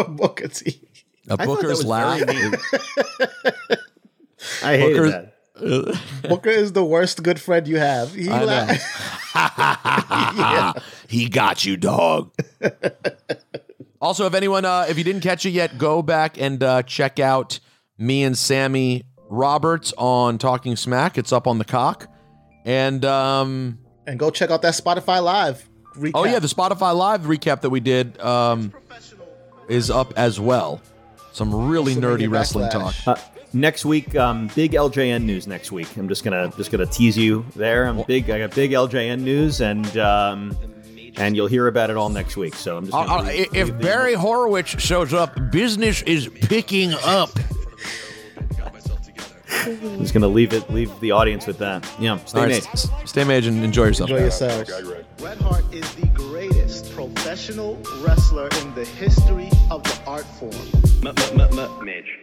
(laughs) (laughs) Booker T. A I thought Booker's was laugh. (laughs) I hate Booker's- that. Booker is the worst good friend you have. He I la- he got you, dog. Also, if anyone, uh, if you didn't catch it yet, go back and uh, check out me and Sammy Roberts on Talking Smack. It's up on the cock, and um, and go check out that Spotify live. Recap. oh yeah, the Spotify Live recap that we did um, is up as well. Some really nerdy wrestling talk. Uh, next week, um, big LJN news. Next week, I'm just gonna just gonna tease you there. I'm big. I got big LJN news, and um, and you'll hear about it all next week. So I'm just. Uh, Gonna uh, leave- if leave the- Barry Horowitz shows up, business is picking up. I'm just gonna leave it. Leave the audience with that. Yeah. Stay All right, made. s- s- stay mage and enjoy yourself. Enjoy yourselves. Bret Hart is the greatest professional wrestler in the history of the art form. Midge.